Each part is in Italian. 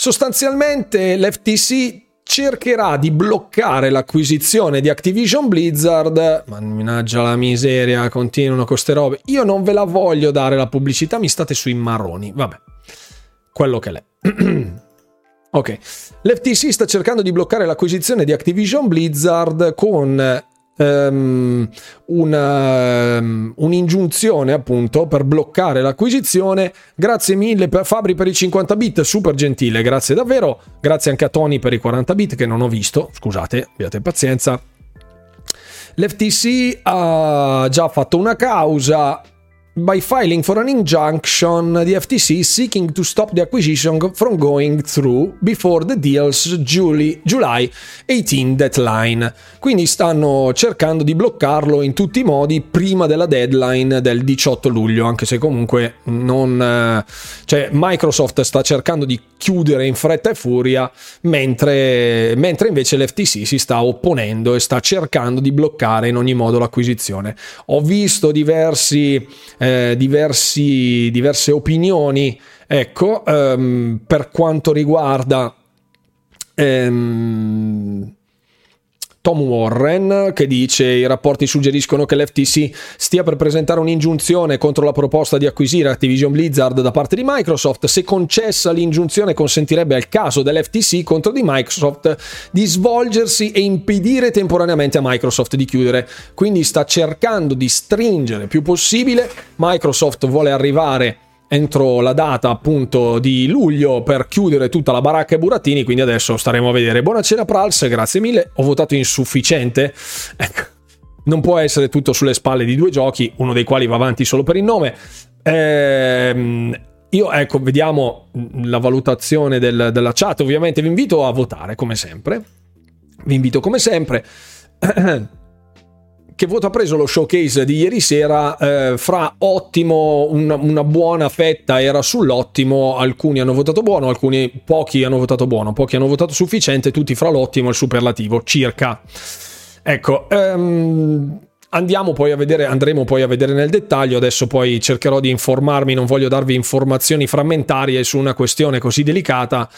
sostanzialmente l'FTC cercherà di bloccare l'acquisizione di Activision Blizzard. Mannaggia la miseria, continuano con queste robe. Io non ve la voglio dare la pubblicità, mi state sui marroni. Vabbè, quello che l'è. ok, l'FTC sta cercando di bloccare l'acquisizione di Activision Blizzard con um, una, um, un'ingiunzione appunto per bloccare l'acquisizione. Grazie mille per Fabri per i 50 bit, super gentile, grazie davvero. Grazie anche a Tony per i 40 bit che non ho visto, scusate, abbiate pazienza. L'FTC ha già fatto una causa by filing for an injunction, the FTC is seeking to stop the acquisition from going through before the deal's July, July 18 deadline. Quindi stanno cercando di bloccarlo in tutti i modi prima della deadline del 18 luglio, anche se comunque non... Eh, cioè Microsoft sta cercando di chiudere in fretta e furia, mentre, mentre invece l'FTC si sta opponendo e sta cercando di bloccare in ogni modo l'acquisizione. Ho visto diversi eh, diversi, diverse opinioni. Ecco, ehm, per quanto riguarda ehm, Tom Warren che dice i rapporti suggeriscono che l'FTC stia per presentare un'ingiunzione contro la proposta di acquisire Activision Blizzard da parte di Microsoft. Se concessa l'ingiunzione consentirebbe al caso dell'FTC contro di Microsoft di svolgersi e impedire temporaneamente a Microsoft di chiudere. Quindi sta cercando di stringere più possibile. Microsoft vuole arrivare entro la data appunto di luglio per chiudere tutta la baracca e burattini, quindi adesso staremo a vedere. Buonasera Prals, grazie mille. Ho votato insufficiente. Ecco, non può essere tutto sulle spalle di due giochi, uno dei quali va avanti solo per il nome. Ehm, io ecco, vediamo la valutazione del, della chat. Ovviamente vi invito a votare come sempre. Vi invito come sempre. che voto ha preso lo showcase di ieri sera? Eh, fra ottimo, una, una, buona fetta era sull'ottimo, alcuni hanno votato buono, alcuni pochi hanno votato buono, pochi hanno votato sufficiente, tutti fra l'ottimo e il superlativo, circa. Ecco, um, Andiamo poi a vedere, andremo poi a vedere nel dettaglio, adesso poi cercherò di informarmi, non voglio darvi informazioni frammentarie su una questione così delicata,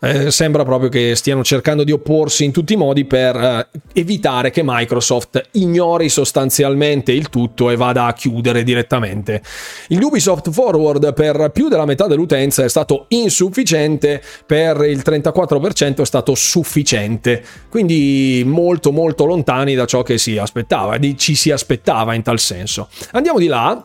eh, sembra proprio che stiano cercando di opporsi in tutti i modi per eh, evitare che Microsoft ignori sostanzialmente il tutto e vada a chiudere direttamente. Il Ubisoft Forward per più della metà dell'utenza è stato insufficiente, per il 34% è stato sufficiente, quindi molto molto lontani da ciò che si aspettava. Ci si aspettava in tal senso. Andiamo di là.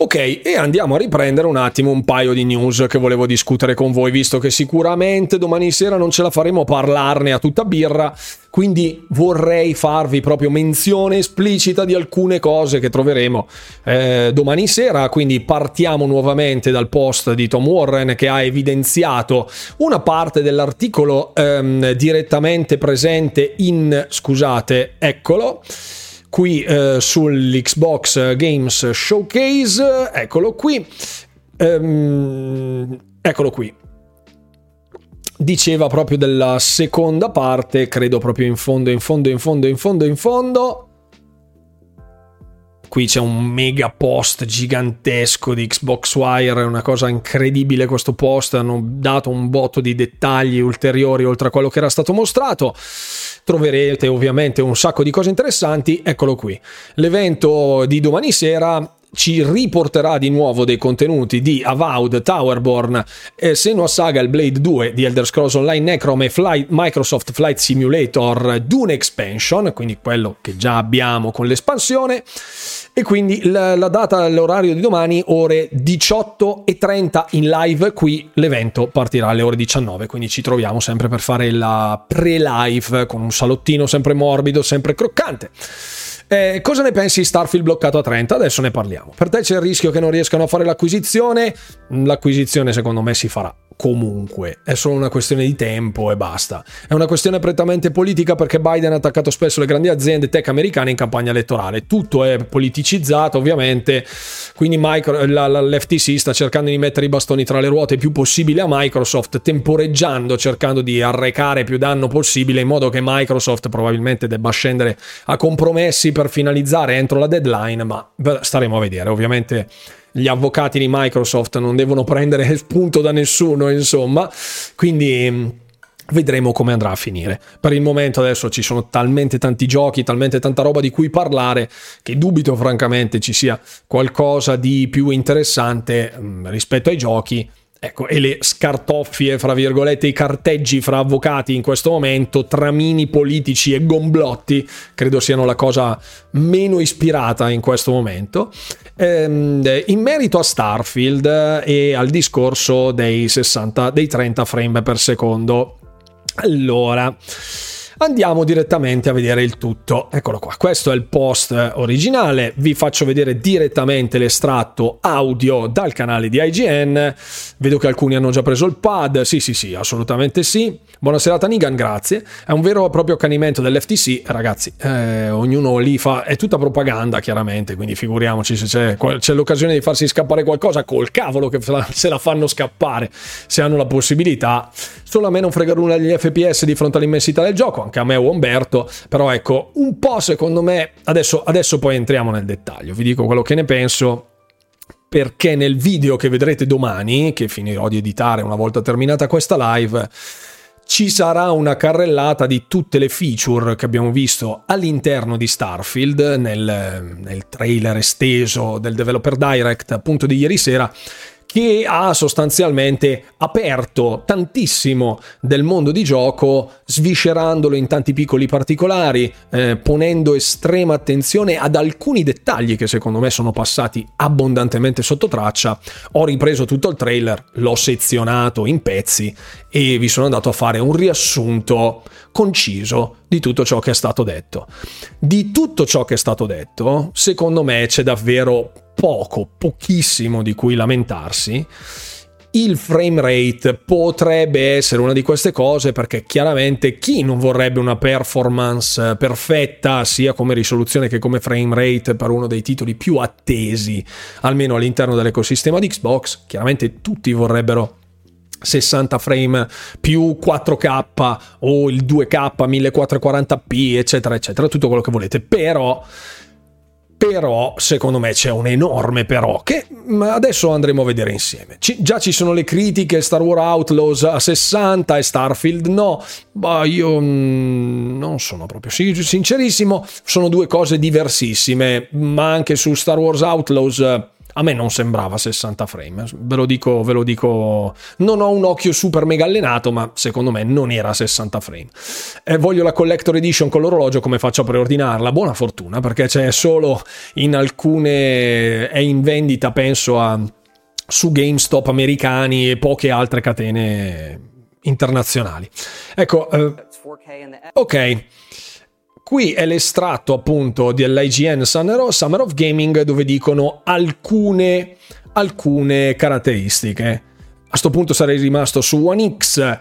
Ok, e andiamo a riprendere un attimo un paio di news che volevo discutere con voi, visto che sicuramente domani sera non ce la faremo a parlarne a tutta birra, quindi vorrei farvi proprio menzione esplicita di alcune cose che troveremo eh, domani sera, quindi partiamo nuovamente dal post di Tom Warren che ha evidenziato una parte dell'articolo ehm, direttamente presente in, scusate, eccolo, qui eh, sull'Xbox Games Showcase, eccolo qui, ehm, eccolo qui. Diceva proprio della seconda parte, credo proprio in fondo, in fondo, in fondo, in fondo, in fondo. Qui c'è un mega post gigantesco di Xbox Wire, è una cosa incredibile questo post, hanno dato un botto di dettagli ulteriori oltre a quello che era stato mostrato troverete ovviamente un sacco di cose interessanti. Eccolo qui. L'evento di domani sera ci riporterà di nuovo dei contenuti di Avowed, Towerborn, eh, Senua Saga, il Blade 2 di Elder Scrolls Online Necrom e Flight, Microsoft Flight Simulator Dune Expansion, quindi quello che già abbiamo con l'espansione. E quindi la, la data, l'orario di domani, ore 18.30 in live. Qui l'evento partirà alle ore 19, quindi ci troviamo sempre per fare la pre-live con un salottino sempre morbido, sempre croccante. Eh, cosa ne pensi Starfield bloccato a 30? Adesso ne parliamo. Per te c'è il rischio che non riescano a fare l'acquisizione? L'acquisizione secondo me si farà comunque, è solo una questione di tempo e basta. È una questione prettamente politica perché Biden ha attaccato spesso le grandi aziende tech americane in campagna elettorale. Tutto è politicizzato ovviamente, quindi micro, la, la, l'FTC sta cercando di mettere i bastoni tra le ruote il più possibile a Microsoft, temporeggiando, cercando di arrecare più danno possibile in modo che Microsoft probabilmente debba scendere a compromessi per finalizzare entro la deadline, ma staremo a vedere. Ovviamente gli avvocati di Microsoft non devono prendere spunto da nessuno, insomma, quindi Vedremo come andrà a finire. Per il momento adesso ci sono talmente tanti giochi, talmente tanta roba di cui parlare che dubito francamente ci sia qualcosa di più interessante mm, rispetto ai giochi. Ecco, e le scartoffie, fra virgolette, i carteggi fra avvocati in questo momento, tramini politici e gomblotti, credo siano la cosa meno ispirata in questo momento. Ehm, in merito a Starfield e al discorso dei 60, dei 30 frame per secondo, allora, andiamo direttamente a vedere il tutto. Eccolo qua, questo è il post originale, vi faccio vedere direttamente l'estratto audio dal canale di IGN. Vedo che alcuni hanno già preso il pad, sì sì sì, assolutamente sì. Buonasera Nigan, grazie. È un vero e proprio accanimento dell'FTC, ragazzi, eh, ognuno lì fa, è tutta propaganda chiaramente, quindi figuriamoci se c'è, c'è, l'occasione di farsi scappare qualcosa, col cavolo che se la fanno scappare, se hanno la possibilità. Solo a me non frega nulla degli FPS di fronte all'immensità del gioco, anche a me o Umberto, però ecco, un po' secondo me, adesso, adesso poi entriamo nel dettaglio, vi dico quello che ne penso perché nel video che vedrete domani, che finirò di editare una volta terminata questa live, ci sarà una carrellata di tutte le feature che abbiamo visto all'interno di Starfield nel, nel trailer esteso del Developer Direct appunto di ieri sera che ha sostanzialmente aperto tantissimo del mondo di gioco, sviscerandolo in tanti piccoli particolari, eh, ponendo estrema attenzione ad alcuni dettagli che secondo me sono passati abbondantemente sotto traccia. Ho ripreso tutto il trailer, l'ho sezionato in pezzi e vi sono andato a fare un riassunto conciso di tutto ciò che è stato detto. Di tutto ciò che è stato detto, secondo me c'è davvero poco, pochissimo di cui lamentarsi. Il frame rate potrebbe essere una di queste cose perché chiaramente chi non vorrebbe una performance perfetta sia come risoluzione che come frame rate per uno dei titoli più attesi almeno all'interno dell'ecosistema di Xbox, chiaramente tutti vorrebbero 60 frame più 4K o il 2K 1440p eccetera eccetera tutto quello che volete però però secondo me c'è un enorme però che adesso andremo a vedere insieme. Ci, già ci sono le critiche Star Wars Outlaws a 60 e Starfield no, ma io mm, non sono proprio sincerissimo, sono due cose diversissime, ma anche su Star Wars Outlaws a me non sembrava 60 frame, ve lo dico, ve lo dico, non ho un occhio super mega allenato, ma secondo me non era 60 frame. E voglio la collector edition con l'orologio, come faccio a preordinarla? Buona fortuna, perché c'è solo in alcune, è in vendita, penso a su GameStop americani e poche altre catene internazionali. Ecco, eh, ok. Qui è l'estratto appunto dell'IGN Summer of Gaming dove dicono alcune, alcune caratteristiche. A questo punto sarei rimasto su One X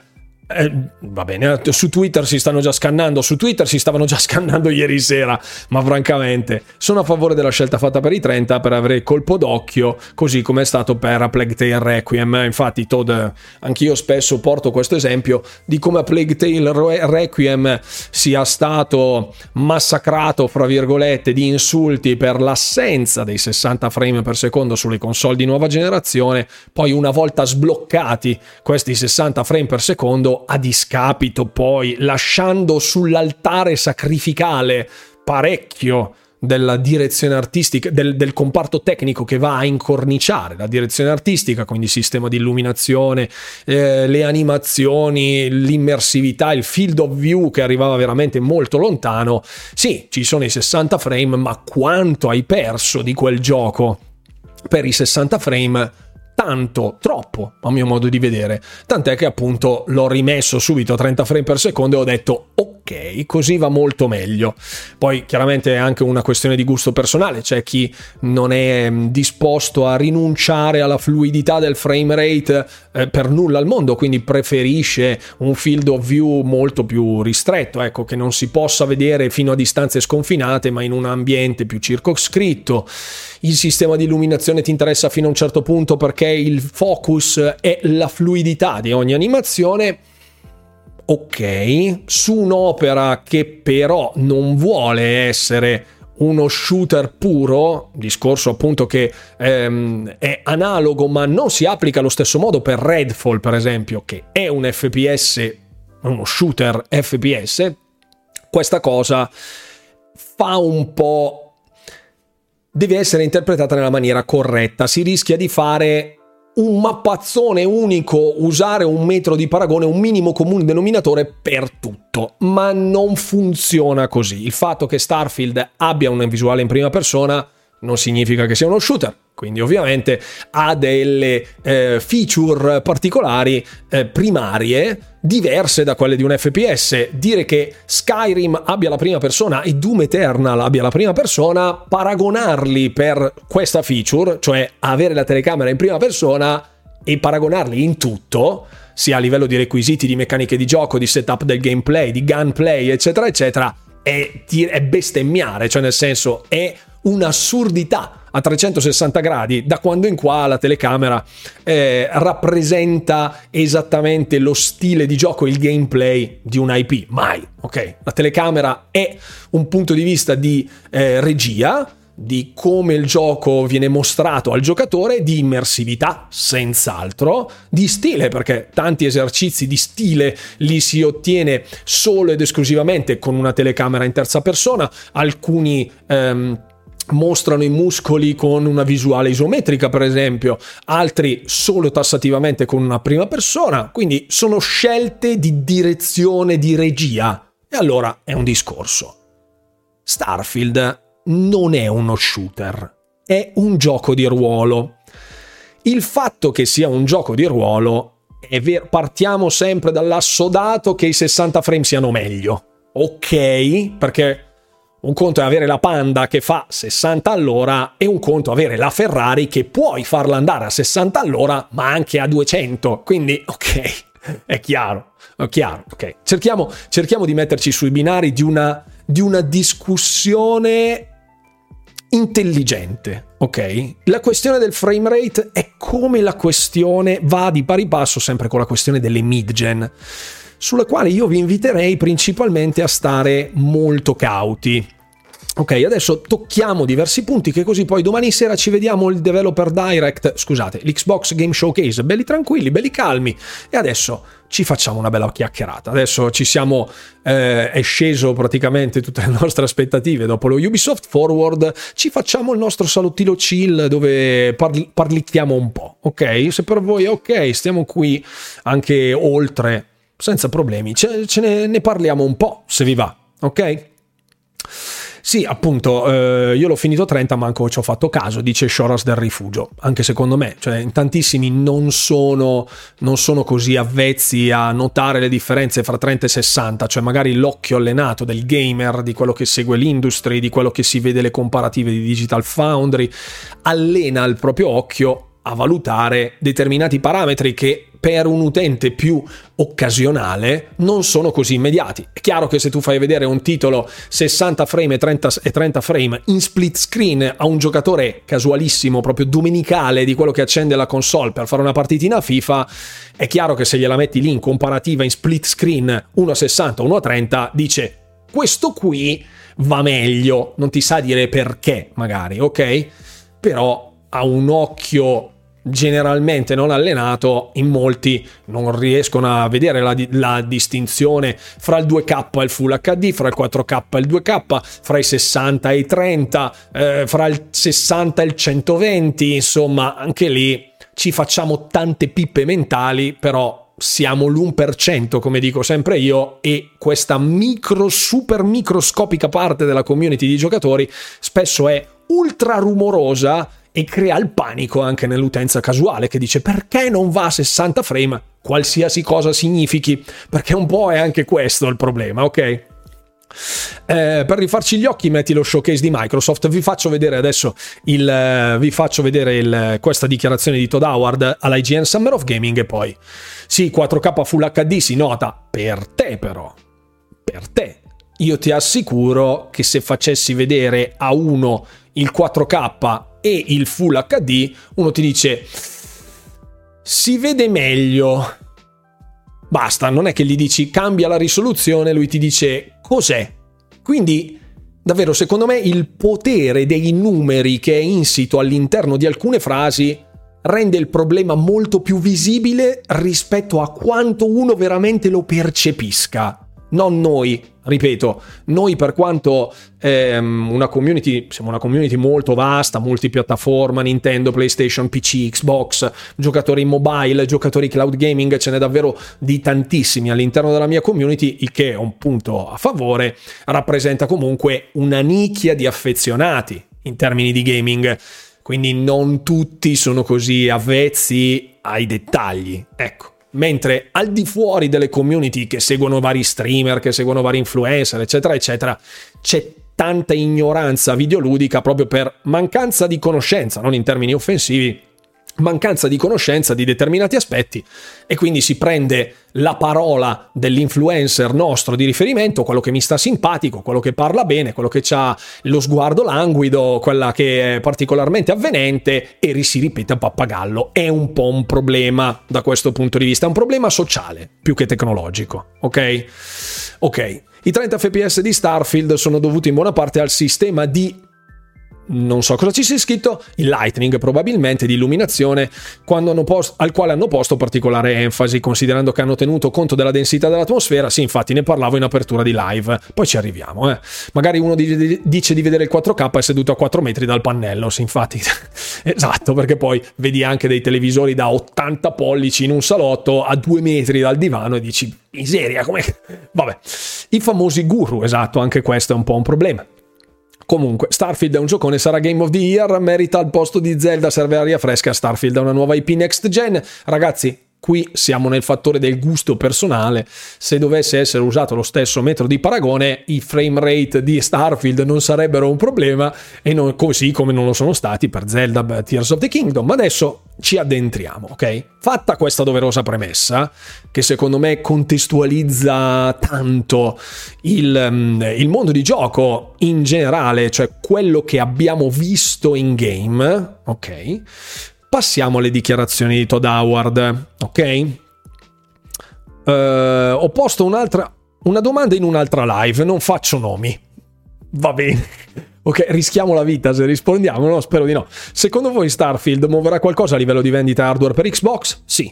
eh, va bene, su Twitter si stanno già scannando, su Twitter si stavano già scannando ieri sera, ma francamente sono a favore della scelta fatta per i 30 per avere colpo d'occhio, così come è stato per A Plague Tale Requiem. Infatti, Todd, anch'io spesso porto questo esempio di come A Plague Tale Requiem sia stato massacrato, fra virgolette, di insulti per l'assenza dei 60 frame per secondo sulle console di nuova generazione, poi una volta sbloccati questi 60 frame per secondo a discapito poi, lasciando sull'altare sacrificale parecchio della direzione artistica, del, del, comparto tecnico che va a incorniciare la direzione artistica, quindi sistema di illuminazione, eh, le animazioni, l'immersività, il field of view che arrivava veramente molto lontano. Sì, ci sono i 60 frame, ma quanto hai perso di quel gioco per i 60 frame? Tanto, troppo, a mio modo di vedere. Tant'è che appunto l'ho rimesso subito a 30 frame per secondo e ho detto ok, così va molto meglio. Poi chiaramente è anche una questione di gusto personale, c'è chi non è mm, disposto a rinunciare alla fluidità del frame rate eh, per nulla al mondo, quindi preferisce un field of view molto più ristretto, ecco, che non si possa vedere fino a distanze sconfinate, ma in un ambiente più circoscritto il sistema di illuminazione ti interessa fino a un certo punto perché il focus è la fluidità di ogni animazione. Ok, su un'opera che però non vuole essere uno shooter puro, discorso appunto che ehm, è analogo ma non si applica allo stesso modo per Redfall per esempio, che è un FPS, uno shooter FPS, questa cosa fa un po' deve essere interpretata nella maniera corretta, si rischia di fare un mappazzone unico, usare un metro di paragone, un minimo comune denominatore per tutto, ma non funziona così. Il fatto che Starfield abbia una visuale in prima persona non significa che sia uno shooter, quindi ovviamente ha delle eh, feature particolari eh, primarie diverse da quelle di un FPS. Dire che Skyrim abbia la prima persona e Doom Eternal abbia la prima persona, paragonarli per questa feature, cioè avere la telecamera in prima persona e paragonarli in tutto, sia a livello di requisiti, di meccaniche di gioco, di setup del gameplay, di gunplay, eccetera, eccetera, è, è bestemmiare, cioè nel senso è un'assurdità a 360 gradi, da quando in qua la telecamera eh, rappresenta esattamente lo stile di gioco, il gameplay di un IP. Mai, ok? La telecamera è un punto di vista di eh, regia, di come il gioco viene mostrato al giocatore, di immersività, senz'altro, di stile, perché tanti esercizi di stile li si ottiene solo ed esclusivamente con una telecamera in terza persona, alcuni... Ehm, mostrano i muscoli con una visuale isometrica, per esempio, altri solo tassativamente con una prima persona, quindi sono scelte di direzione di regia. E allora è un discorso. Starfield non è uno shooter, è un gioco di ruolo. Il fatto che sia un gioco di ruolo è vero, partiamo sempre dall'assodato che i 60 frame siano meglio. Ok, perché un conto è avere la Panda che fa 60 all'ora e un conto è avere la Ferrari che puoi farla andare a 60 all'ora ma anche a 200. Quindi, ok, è chiaro, è chiaro, ok. Cerchiamo, cerchiamo di metterci sui binari di una, di una discussione intelligente, ok? La questione del frame rate è come la questione va di pari passo sempre con la questione delle mid-gen sulla quale io vi inviterei principalmente a stare molto cauti. Ok, adesso tocchiamo diversi punti che così poi domani sera ci vediamo il Developer Direct, scusate, l'Xbox Game Showcase, belli tranquilli, belli calmi e adesso ci facciamo una bella chiacchierata. Adesso ci siamo, eh, è sceso praticamente tutte le nostre aspettative dopo lo Ubisoft Forward, ci facciamo il nostro salottino chill dove parli, parlicchiamo un po', ok? Se per voi è ok, stiamo qui anche oltre senza problemi. Ce, ce ne, ne, parliamo un po', se vi va, ok? Sì, appunto, eh, io l'ho finito 30, manco ci ho fatto caso, dice Shoras del rifugio. Anche secondo me, cioè in tantissimi non sono, non sono così avvezzi a notare le differenze fra 30 e 60, cioè magari l'occhio allenato del gamer, di quello che segue l'industry, di quello che si vede le comparative di Digital Foundry, allena il proprio occhio a valutare determinati parametri che per un utente più occasionale non sono così immediati. È chiaro che se tu fai vedere un titolo 60 frame e 30, e 30 frame in split screen a un giocatore casualissimo, proprio domenicale di quello che accende la console per fare una partitina FIFA, è chiaro che se gliela metti lì in comparativa in split screen 1 a 60, 1 a 30, dice questo qui va meglio, non ti sa dire perché magari, ok? Però ha un occhio generalmente non allenato, in molti non riescono a vedere la, la, distinzione fra il 2K e il Full HD, fra il 4K e il 2K, fra i 60 e i 30, eh, fra il 60 e il 120, insomma, anche lì ci facciamo tante pippe mentali, però siamo l'1%, come dico sempre io, e questa micro, super microscopica parte della community di giocatori spesso è ultra rumorosa e crea il panico anche nell'utenza casuale che dice perché non va a 60 frame, qualsiasi cosa significhi, perché un po' è anche questo il problema, ok? Eh, per rifarci gli occhi metti lo showcase di Microsoft. Vi faccio vedere adesso il, uh, vi faccio vedere il, questa dichiarazione di Todd Howard all'IGN Summer of Gaming e poi sì 4K Full HD si nota. Per te però. Per te. Io ti assicuro che se facessi vedere a uno il 4K e il Full HD, uno ti dice si vede meglio. Basta, non è che gli dici cambia la risoluzione, lui ti dice cos'è. Quindi davvero secondo me il potere dei numeri che è insito all'interno di alcune frasi rende il problema molto più visibile rispetto a quanto uno veramente lo percepisca non noi, ripeto, noi per quanto ehm, una community, siamo una community molto vasta, multipiattaforma, Nintendo, PlayStation, PC, Xbox, giocatori mobile, giocatori cloud gaming, ce n'è davvero di tantissimi all'interno della mia community, il che è un punto a favore, rappresenta comunque una nicchia di affezionati in termini di gaming. Quindi non tutti sono così avvezzi ai dettagli. Ecco, mentre al di fuori delle community che seguono vari streamer, che seguono vari influencer, eccetera, eccetera, c'è tanta ignoranza videoludica proprio per mancanza di conoscenza, non in termini offensivi, mancanza di conoscenza di determinati aspetti e quindi si prende la parola dell'influencer nostro di riferimento, quello che mi sta simpatico, quello che parla bene, quello che ha lo sguardo languido, quella che è particolarmente avvenente e si ripete a pappagallo. È un po' un problema da questo punto di vista, è un problema sociale più che tecnologico, ok? Ok. I 30 fps di Starfield sono dovuti in buona parte al sistema di non so cosa ci sia scritto, il lightning probabilmente di illuminazione, posto, al quale hanno posto particolare enfasi, considerando che hanno tenuto conto della densità dell'atmosfera. Sì, infatti ne parlavo in apertura di live, poi ci arriviamo. Eh. Magari uno dice di vedere il 4K è seduto a 4 metri dal pannello, sì, infatti. esatto, perché poi vedi anche dei televisori da 80 pollici in un salotto a 2 metri dal divano e dici, miseria, come... Vabbè, i famosi guru, esatto, anche questo è un po' un problema. Comunque, Starfield è un giocone, sarà Game of the Year, merita il posto di Zelda, serve aria fresca. Starfield è una nuova IP next gen. Ragazzi, Qui siamo nel fattore del gusto personale. Se dovesse essere usato lo stesso metro di paragone, i frame rate di Starfield non sarebbero un problema, e non, così come non lo sono stati per Zelda Tears of the Kingdom. Ma adesso ci addentriamo, ok? Fatta questa doverosa premessa, che secondo me contestualizza tanto il, mm, il mondo di gioco in generale, cioè quello che abbiamo visto in game, ok? Passiamo alle dichiarazioni di Todd Howard, ok? Uh, ho posto un'altra una domanda in un'altra live, non faccio nomi. Va bene. Ok, rischiamo la vita se rispondiamo, no? Spero di no. Secondo voi Starfield muoverà qualcosa a livello di vendita hardware per Xbox? Sì.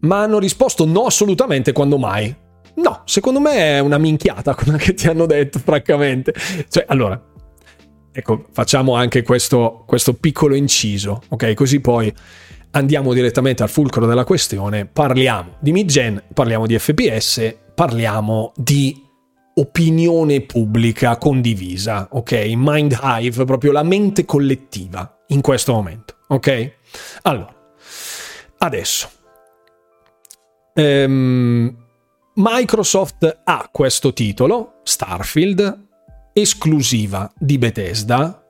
Ma hanno risposto no assolutamente quando mai? No, secondo me è una minchiata quella che ti hanno detto, francamente. Cioè, allora, Ecco, facciamo anche questo, questo piccolo inciso, ok? Così poi andiamo direttamente al fulcro della questione, parliamo di mid-gen, parliamo di FPS, parliamo di opinione pubblica condivisa, ok? Mind Hive, proprio la mente collettiva in questo momento, ok? Allora, adesso, um, Microsoft ha questo titolo, Starfield, esclusiva di Bethesda,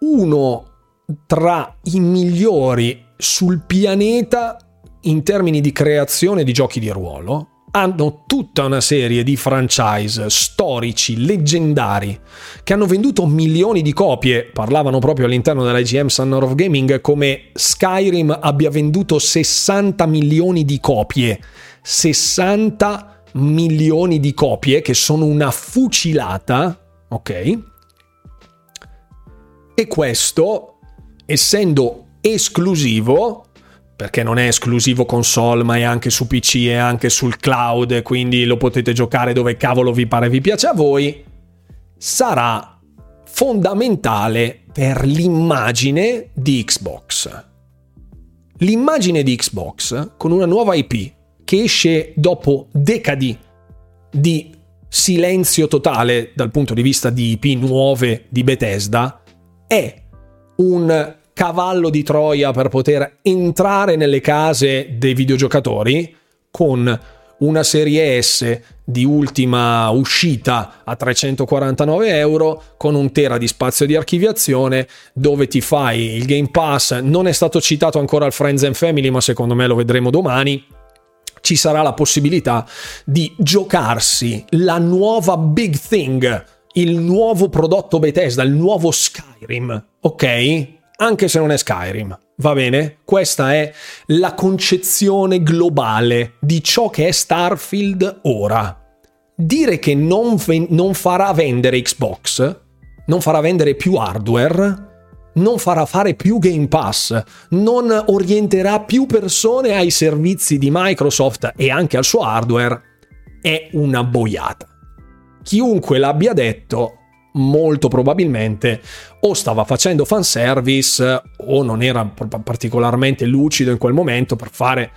uno tra i migliori sul pianeta in termini di creazione di giochi di ruolo. Hanno tutta una serie di franchise storici, leggendari, che hanno venduto milioni di copie. Parlavano proprio all'interno dell'IGM Summer of Gaming come Skyrim abbia venduto 60 milioni di copie. 60 milioni di copie, che sono una fucilata ok? E questo, essendo esclusivo, perché non è esclusivo console, ma è anche su PC e anche sul cloud, quindi lo potete giocare dove cavolo vi pare vi piace a voi, sarà fondamentale per l'immagine di Xbox. L'immagine di Xbox con una nuova IP che esce dopo decadi di silenzio totale dal punto di vista di IP nuove di Bethesda è un cavallo di Troia per poter entrare nelle case dei videogiocatori con una serie S di ultima uscita a 349 euro con un tera di spazio di archiviazione dove ti fai il Game Pass. Non è stato citato ancora al Friends and Family ma secondo me lo vedremo domani ci sarà la possibilità di giocarsi la nuova big thing, il nuovo prodotto Bethesda, il nuovo Skyrim, ok? Anche se non è Skyrim, va bene? Questa è la concezione globale di ciò che è Starfield ora. dire che non, non farà vendere Xbox, non farà vendere più hardware, non farà fare più Game Pass, non orienterà più persone ai servizi di Microsoft e anche al suo hardware, è una boiata. Chiunque l'abbia detto, molto probabilmente o stava facendo fanservice o non era particolarmente lucido in quel momento per fare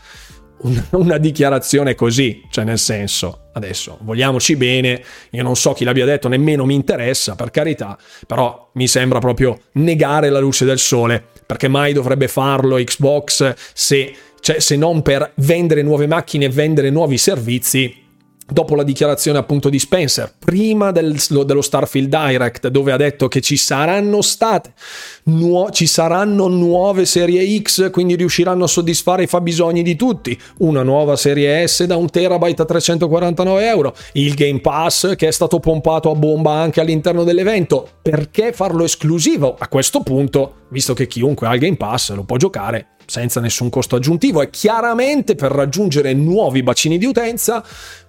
una dichiarazione così, cioè nel senso, adesso vogliamoci bene, io non so chi l'abbia detto, nemmeno mi interessa, per carità, però mi sembra proprio negare la luce del sole, perché mai dovrebbe farlo Xbox se, cioè, se non per vendere nuove macchine e vendere nuovi servizi dopo la dichiarazione appunto di Spencer, prima del, dello Starfield Direct, dove ha detto che ci saranno state, nuo- ci saranno nuove serie X, quindi riusciranno a soddisfare i fabbisogni di tutti, una nuova serie S da un terabyte a 349 euro, il Game Pass che è stato pompato a bomba anche all'interno dell'evento, perché farlo esclusivo? A questo punto, visto che chiunque ha il Game Pass lo può giocare senza nessun costo aggiuntivo e chiaramente per raggiungere nuovi bacini di utenza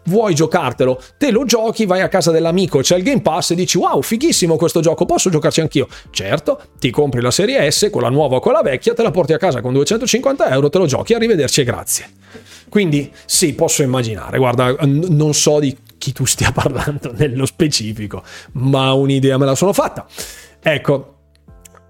vuoi giocartelo, te lo giochi, vai a casa dell'amico, c'è il Game Pass e dici wow, fighissimo questo gioco, posso giocarci anch'io? Certo, ti compri la serie S, quella nuova o quella vecchia, te la porti a casa con 250 euro, te lo giochi, arrivederci e grazie. Quindi sì, posso immaginare, guarda, non so di chi tu stia parlando nello specifico, ma un'idea me la sono fatta. Ecco,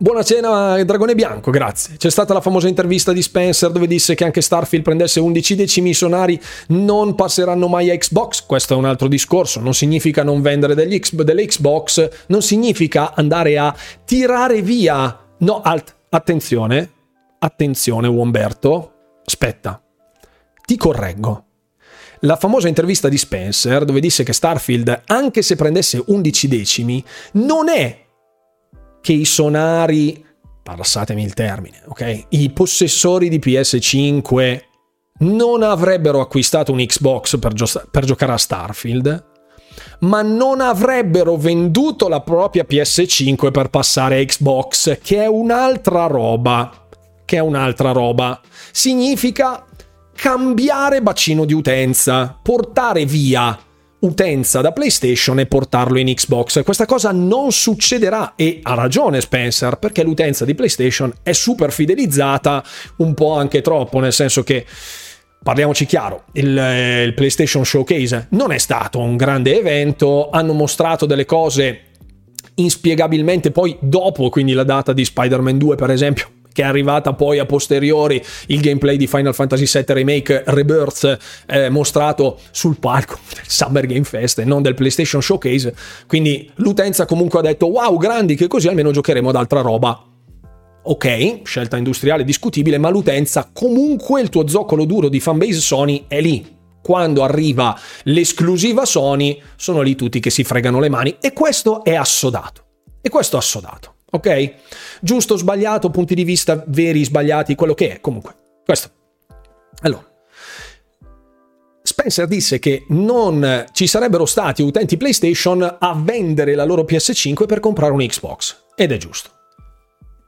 Buona cena, Dragone Bianco, grazie. C'è stata la famosa intervista di Spencer dove disse che anche Starfield prendesse 11 decimi sonari non passeranno mai a Xbox. Questo è un altro discorso. Non significa non vendere degli X, delle Xbox, non significa andare a tirare via. No, alt, attenzione, attenzione, Umberto. Aspetta, ti correggo. La famosa intervista di Spencer, dove disse che Starfield, anche se prendesse 11 decimi, non è che i sonari, passatemi il termine, ok? I possessori di PS5 non avrebbero acquistato un Xbox per, gio- per giocare a Starfield, ma non avrebbero venduto la propria PS5 per passare a Xbox, che è un'altra roba. Che è un'altra roba. Significa cambiare bacino di utenza, portare via utenza da PlayStation e portarlo in Xbox. Questa cosa non succederà e ha ragione Spencer perché l'utenza di PlayStation è super fidelizzata, un po' anche troppo, nel senso che Parliamoci chiaro, il, eh, il PlayStation Showcase non è stato un grande evento, hanno mostrato delle cose inspiegabilmente poi dopo, quindi la data di Spider-Man 2 per esempio, che è arrivata poi a posteriori il gameplay di Final Fantasy VII Remake Rebirth eh, mostrato sul palco del Summer Game Fest e non del PlayStation Showcase. Quindi l'utenza comunque ha detto wow, grandi, che così almeno giocheremo ad altra roba. Ok, scelta industriale discutibile, ma l'utenza comunque il tuo zoccolo duro di fanbase Sony è lì. Quando arriva l'esclusiva Sony, sono lì tutti che si fregano le mani e questo è assodato. E questo è assodato. Ok? Giusto, sbagliato, punti di vista veri, sbagliati, quello che è. Comunque, questo. Allora. Spencer disse che non ci sarebbero stati utenti PlayStation a vendere la loro PS5 per comprare un Xbox. Ed è giusto.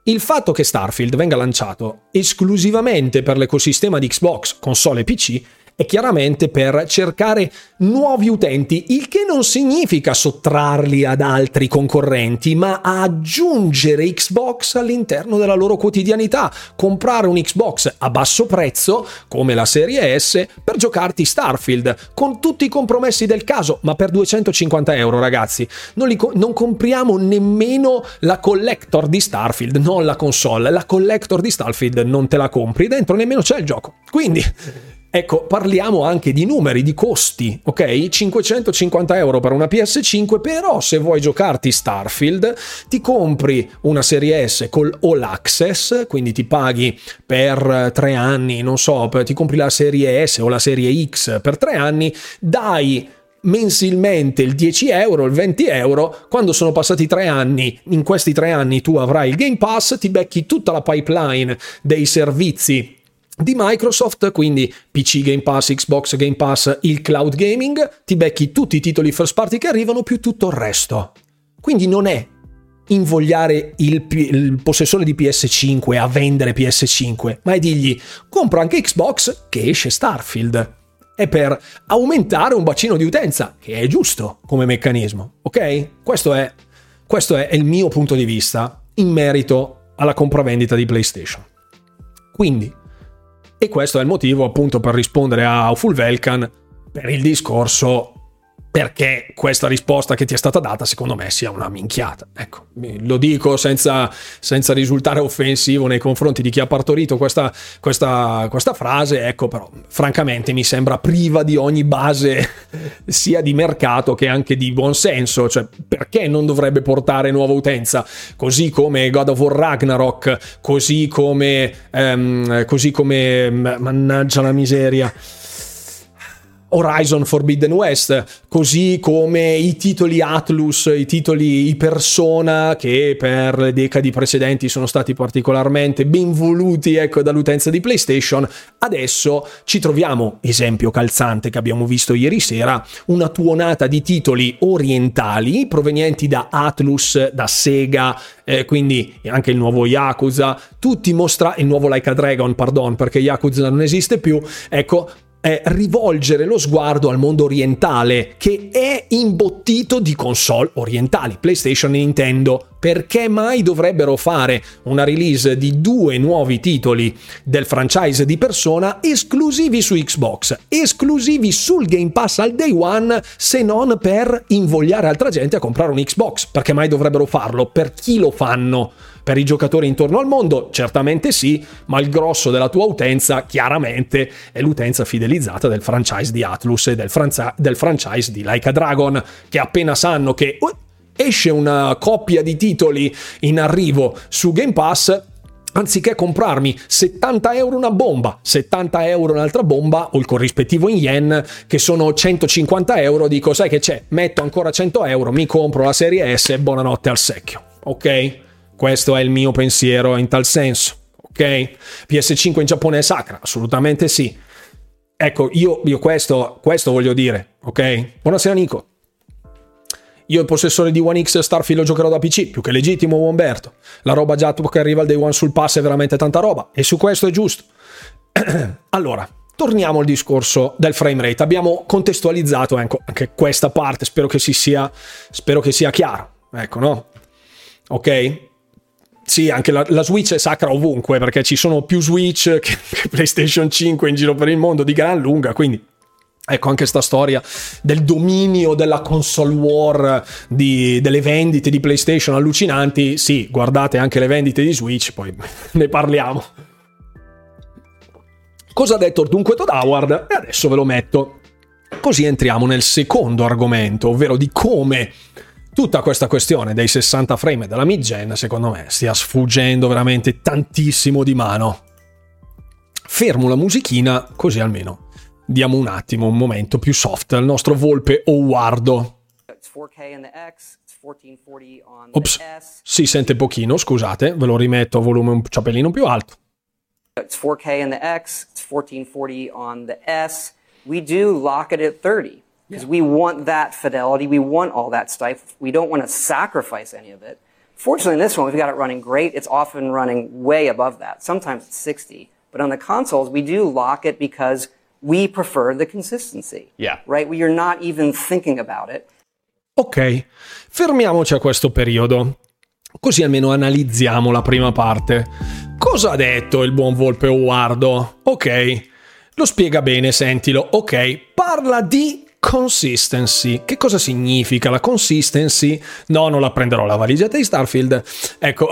Il fatto che Starfield venga lanciato esclusivamente per l'ecosistema di Xbox, console e PC è chiaramente per cercare nuovi utenti, il che non significa sottrarli ad altri concorrenti, ma aggiungere Xbox all'interno della loro quotidianità, comprare un Xbox a basso prezzo, come la serie S, per giocarti Starfield, con tutti i compromessi del caso, ma per 250 euro ragazzi, non, li, non compriamo nemmeno la collector di Starfield, non la console, la collector di Starfield non te la compri, dentro nemmeno c'è il gioco. Quindi Ecco, parliamo anche di numeri, di costi, ok? 550 euro per una PS5, però se vuoi giocarti Starfield ti compri una serie S col All Access, quindi ti paghi per tre anni, non so, ti compri la serie S o la serie X per tre anni, dai mensilmente il 10 euro, il 20 euro, quando sono passati tre anni, in questi tre anni tu avrai il Game Pass, ti becchi tutta la pipeline dei servizi di Microsoft, quindi PC Game Pass, Xbox Game Pass, il cloud gaming, ti becchi tutti i titoli first party che arrivano più tutto il resto. Quindi non è invogliare il, il, possessore di PS5 a vendere PS5, ma è dirgli compro anche Xbox che esce Starfield. è per aumentare un bacino di utenza, che è giusto come meccanismo, ok? Questo è, questo è il mio punto di vista in merito alla compravendita di PlayStation. Quindi, e questo è il motivo appunto per rispondere a Full Velkan per il discorso perché questa risposta che ti è stata data secondo me sia una minchiata. Ecco, lo dico senza, senza risultare offensivo nei confronti di chi ha partorito questa, questa, questa, frase, ecco però francamente mi sembra priva di ogni base sia di mercato che anche di buonsenso, cioè perché non dovrebbe portare nuova utenza, così come God of War Ragnarok, così come, um, così come mannaggia la miseria. Horizon Forbidden West, così come i titoli Atlus, i titoli i Persona che per le decadi precedenti sono stati particolarmente ben voluti ecco, dall'utenza di PlayStation, adesso ci troviamo, esempio calzante che abbiamo visto ieri sera, una tuonata di titoli orientali provenienti da Atlus, da Sega, eh, quindi anche il nuovo Yakuza, tutti mostra il nuovo Like a Dragon, pardon, perché Yakuza non esiste più, ecco, è rivolgere lo sguardo al mondo orientale, che è imbottito di console orientali, PlayStation e Nintendo. Perché mai dovrebbero fare una release di due nuovi titoli del franchise di persona esclusivi su Xbox, esclusivi sul Game Pass al day one, se non per invogliare altra gente a comprare un Xbox? Perché mai dovrebbero farlo? Per chi lo fanno? Per i giocatori intorno al mondo, certamente sì, ma il grosso della tua utenza, chiaramente, è l'utenza fidelizzata del franchise di Atlus e del, franza- del franchise di Like a Dragon, che appena sanno che uh, esce una coppia di titoli in arrivo su Game Pass, anziché comprarmi 70 euro una bomba, 70 euro un'altra bomba o il corrispettivo in yen che sono 150 euro, dico sai che c'è, metto ancora 100 euro, mi compro la serie S e buonanotte al secchio, ok? Questo è il mio pensiero in tal senso, ok? PS5 in Giappone è sacra? Assolutamente sì. Ecco, io, io questo, questo voglio dire, ok? Buonasera Nico. Io il possessore di One X Starfield lo giocherò da PC, più che legittimo Umberto. La roba già che arriva al day one sul pass è veramente tanta roba, e su questo è giusto. allora, torniamo al discorso del frame rate. Abbiamo contestualizzato ecco, anche questa parte, spero che, si sia, spero che sia chiaro. Ecco, no? Ok? Sì, anche la, la, Switch è sacra ovunque perché ci sono più Switch che, che, PlayStation 5 in giro per il mondo di gran lunga, quindi ecco anche questa storia del dominio della console war, di, delle vendite di PlayStation allucinanti. Sì, guardate anche le vendite di Switch, poi ne parliamo. Cosa ha detto dunque Todd Howard? E adesso ve lo metto. Così entriamo nel secondo argomento, ovvero di come tutta questa questione dei 60 frame della mid-gen, secondo me, stia sfuggendo veramente tantissimo di mano. Fermo la musichina, così almeno diamo un attimo, un momento più soft al nostro volpe Owardo. Ops, si sente pochino, scusate, ve lo rimetto a volume un ciapellino più alto. It's 4K in the X, it's 1440 on the S. We do lock it at 30. Because yeah. we want that fidelity. We want all that stuff. We don't want to sacrifice any of it. Fortunately, in this one, we've got it running great. It's often running way above that. Sometimes it's 60. But on the consoles, we do lock it because we prefer the consistency. Yeah. Right? You're not even thinking about it. Ok, fermiamoci a questo periodo. Così almeno analizziamo la prima parte. Cosa ha detto il buon Volpe Uardo? Ok, lo spiega bene, sentilo. Ok, parla di consistency. Che cosa significa la consistency? No, non la prenderò la valigetta di Starfield. Ecco,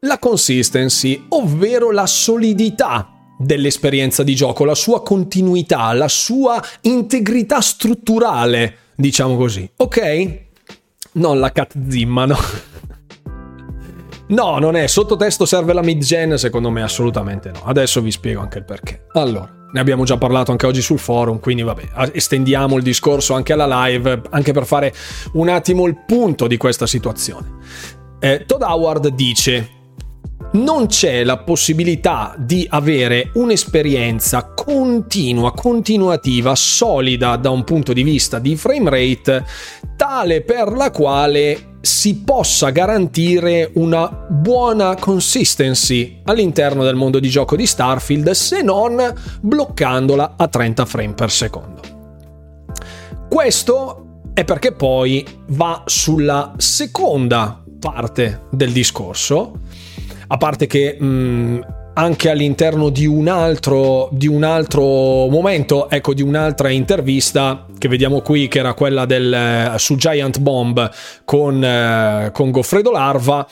la consistency, ovvero la solidità dell'esperienza di gioco, la sua continuità, la sua integrità strutturale, diciamo così. Ok? Non la cat zimma, no? No, non è. Sottotesto serve la mid-gen? Secondo me assolutamente no. Adesso vi spiego anche il perché. Allora, ne abbiamo già parlato anche oggi sul forum, quindi vabbè, estendiamo il discorso anche alla live, anche per fare un attimo il punto di questa situazione. Eh, Todd Howard dice non c'è la possibilità di avere un'esperienza continua, continuativa, solida da un punto di vista di frame rate, tale per la quale si possa garantire una buona consistency all'interno del mondo di gioco di Starfield se non bloccandola a 30 frame per secondo. Questo è perché poi va sulla seconda parte del discorso, a parte che mh, mm, anche all'interno di un, altro, di un altro momento, ecco, di un'altra intervista che vediamo qui, che era quella del, eh, su Giant Bomb con, eh, con Goffredo Larva,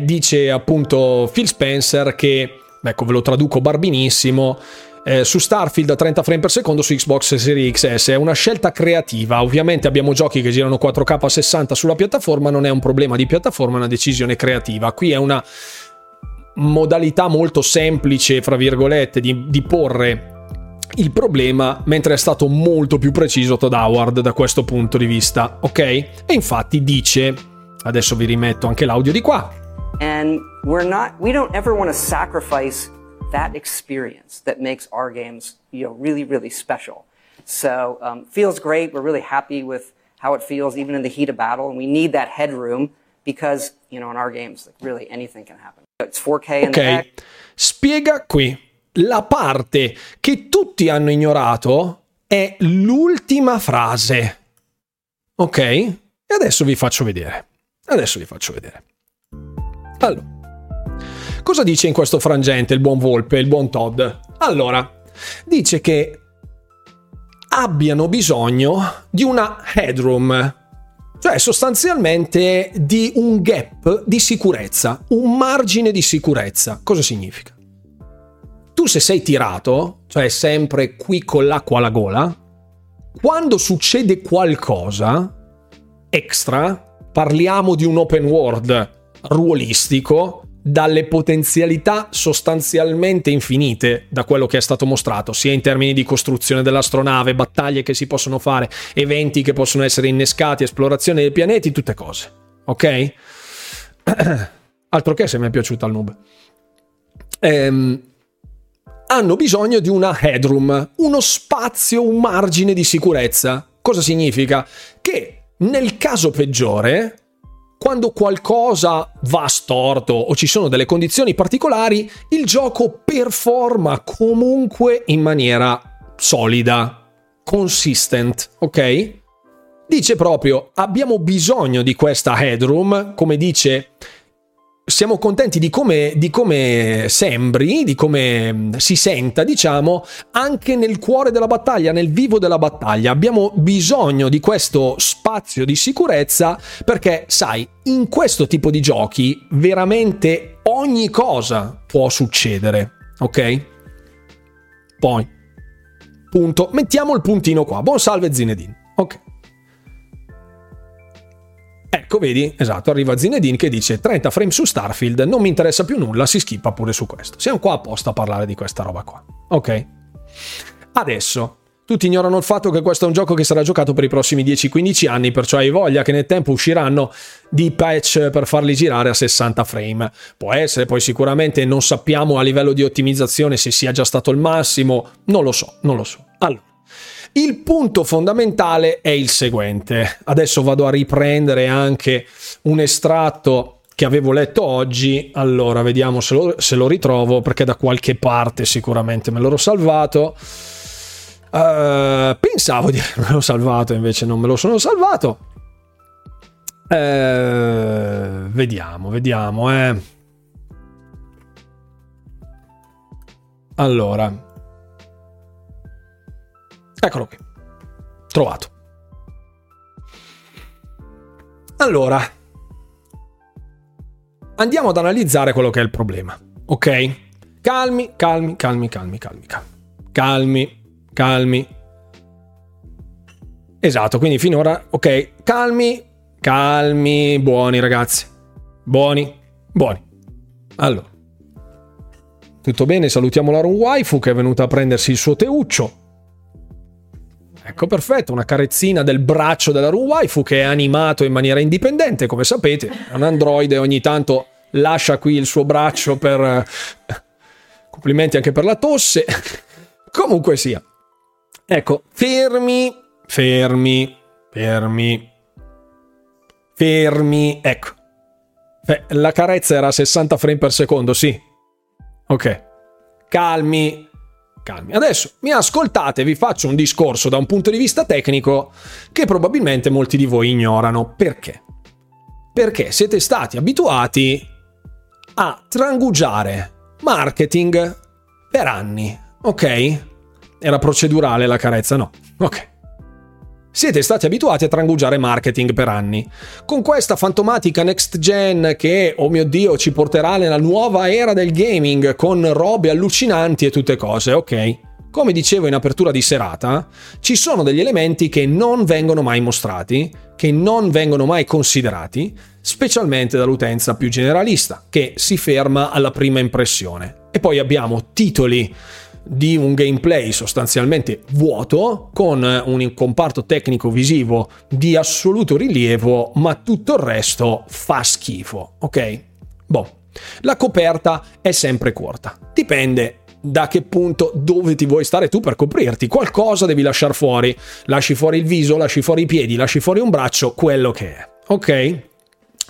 dice appunto Phil Spencer che, ecco, ve lo traduco barbinissimo, eh, su Starfield a 30 frame per secondo su Xbox Series XS. È una scelta creativa. Ovviamente abbiamo giochi che girano 4K a 60 sulla piattaforma, non è un problema di piattaforma, è una decisione creativa. Qui è una modalità molto semplice, fra virgolette, di, di porre il problema, mentre è stato molto più preciso Todd Howard da questo punto di vista, ok? E infatti dice, adesso vi rimetto anche l'audio di qua. And we're not, we don't ever want to sacrifice that experience that makes our games, you know, really, really special. So, um, feels great. We're really happy with how it feels, even in the heat of battle, and we need that headroom because, you know, in our games, like, really anything can happen. Ok, spiega qui. La parte che tutti hanno ignorato è l'ultima frase. Ok? E adesso vi faccio vedere. Adesso vi faccio vedere. Allora, cosa dice in questo frangente il buon Volpe, il buon Todd? Allora, dice che abbiano bisogno di una headroom, cioè sostanzialmente di un gap di sicurezza, un margine di sicurezza. Cosa significa? Tu se sei tirato, cioè sempre qui con l'acqua alla gola, quando succede qualcosa extra, parliamo di un open world ruolistico, dalle potenzialità sostanzialmente infinite da quello che è stato mostrato, sia in termini di costruzione dell'astronave, battaglie che si possono fare, eventi che possono essere innescati, esplorazione dei pianeti, tutte cose. Ok? Altro che se mi è piaciuta il noob. Ehm, hanno bisogno di una headroom, uno spazio, un margine di sicurezza. Cosa significa? Che nel caso peggiore quando qualcosa va storto o ci sono delle condizioni particolari, il gioco performa comunque in maniera solida, consistent, ok? Dice proprio, abbiamo bisogno di questa headroom, come dice siamo contenti di come, di come, sembri, di come mm, si senta, diciamo, anche nel cuore della battaglia, nel vivo della battaglia. Abbiamo bisogno di questo spazio di sicurezza perché, sai, in questo tipo di giochi veramente ogni cosa può succedere, ok? Poi, punto. Mettiamo il puntino qua. Buon salve Zinedine. Ok. Ecco, vedi, esatto, arriva Zinedine che dice 30 frame su Starfield, non mi interessa più nulla, si schippa pure su questo. Siamo qua apposta a parlare di questa roba qua. Ok? Adesso, tutti ignorano il fatto che questo è un gioco che sarà giocato per i prossimi 10-15 anni, perciò hai voglia che nel tempo usciranno di patch per farli girare a 60 frame. Può essere, poi sicuramente non sappiamo a livello di ottimizzazione se sia già stato il massimo, non lo so, non lo so. Allora, il punto fondamentale è il seguente. Adesso vado a riprendere anche un estratto che avevo letto oggi. Allora, vediamo se lo, se lo ritrovo, perché da qualche parte sicuramente me l'ho salvato. Uh, pensavo di avermelo salvato, invece non me lo sono salvato. Uh, vediamo, vediamo. Eh. Allora, Eccolo qui. Trovato. Allora, andiamo ad analizzare quello che è il problema. Ok? Calmi, calmi, calmi, calmi, calmi, calmi. Calmi. Esatto, quindi finora, ok, calmi, calmi, buoni ragazzi. Buoni, buoni. Allora, tutto bene, salutiamo la Run Waifu che è venuta a prendersi il suo teuccio. Ecco, perfetto, una carezzina del braccio della Ru Waifu che è animato in maniera indipendente, come sapete, è un androide ogni tanto lascia qui il suo braccio per... Eh, complimenti anche per la tosse. Comunque sia. Ecco, fermi, fermi, fermi, fermi, ecco. La carezza era a 60 frame per secondo, sì. Ok. Calmi, calmi. Adesso mi ascoltate, vi faccio un discorso da un punto di vista tecnico che probabilmente molti di voi ignorano. Perché? Perché siete stati abituati a trangugiare marketing per anni, ok? Era procedurale la carezza, no? Ok. Siete stati abituati a trangugiare marketing per anni. Con questa fantomatica next gen che, oh mio dio, ci porterà nella nuova era del gaming con robe allucinanti e tutte cose, ok? Come dicevo in apertura di serata, ci sono degli elementi che non vengono mai mostrati, che non vengono mai considerati, specialmente dall'utenza più generalista, che si ferma alla prima impressione. E poi abbiamo titoli di un gameplay sostanzialmente vuoto, con un comparto tecnico visivo di assoluto rilievo, ma tutto il resto fa schifo, ok? Boh, la coperta è sempre corta, dipende da che punto dove ti vuoi stare tu per coprirti. Qualcosa devi lasciare fuori. Lasci fuori il viso, lasci fuori i piedi, lasci fuori un braccio, quello che è. Ok?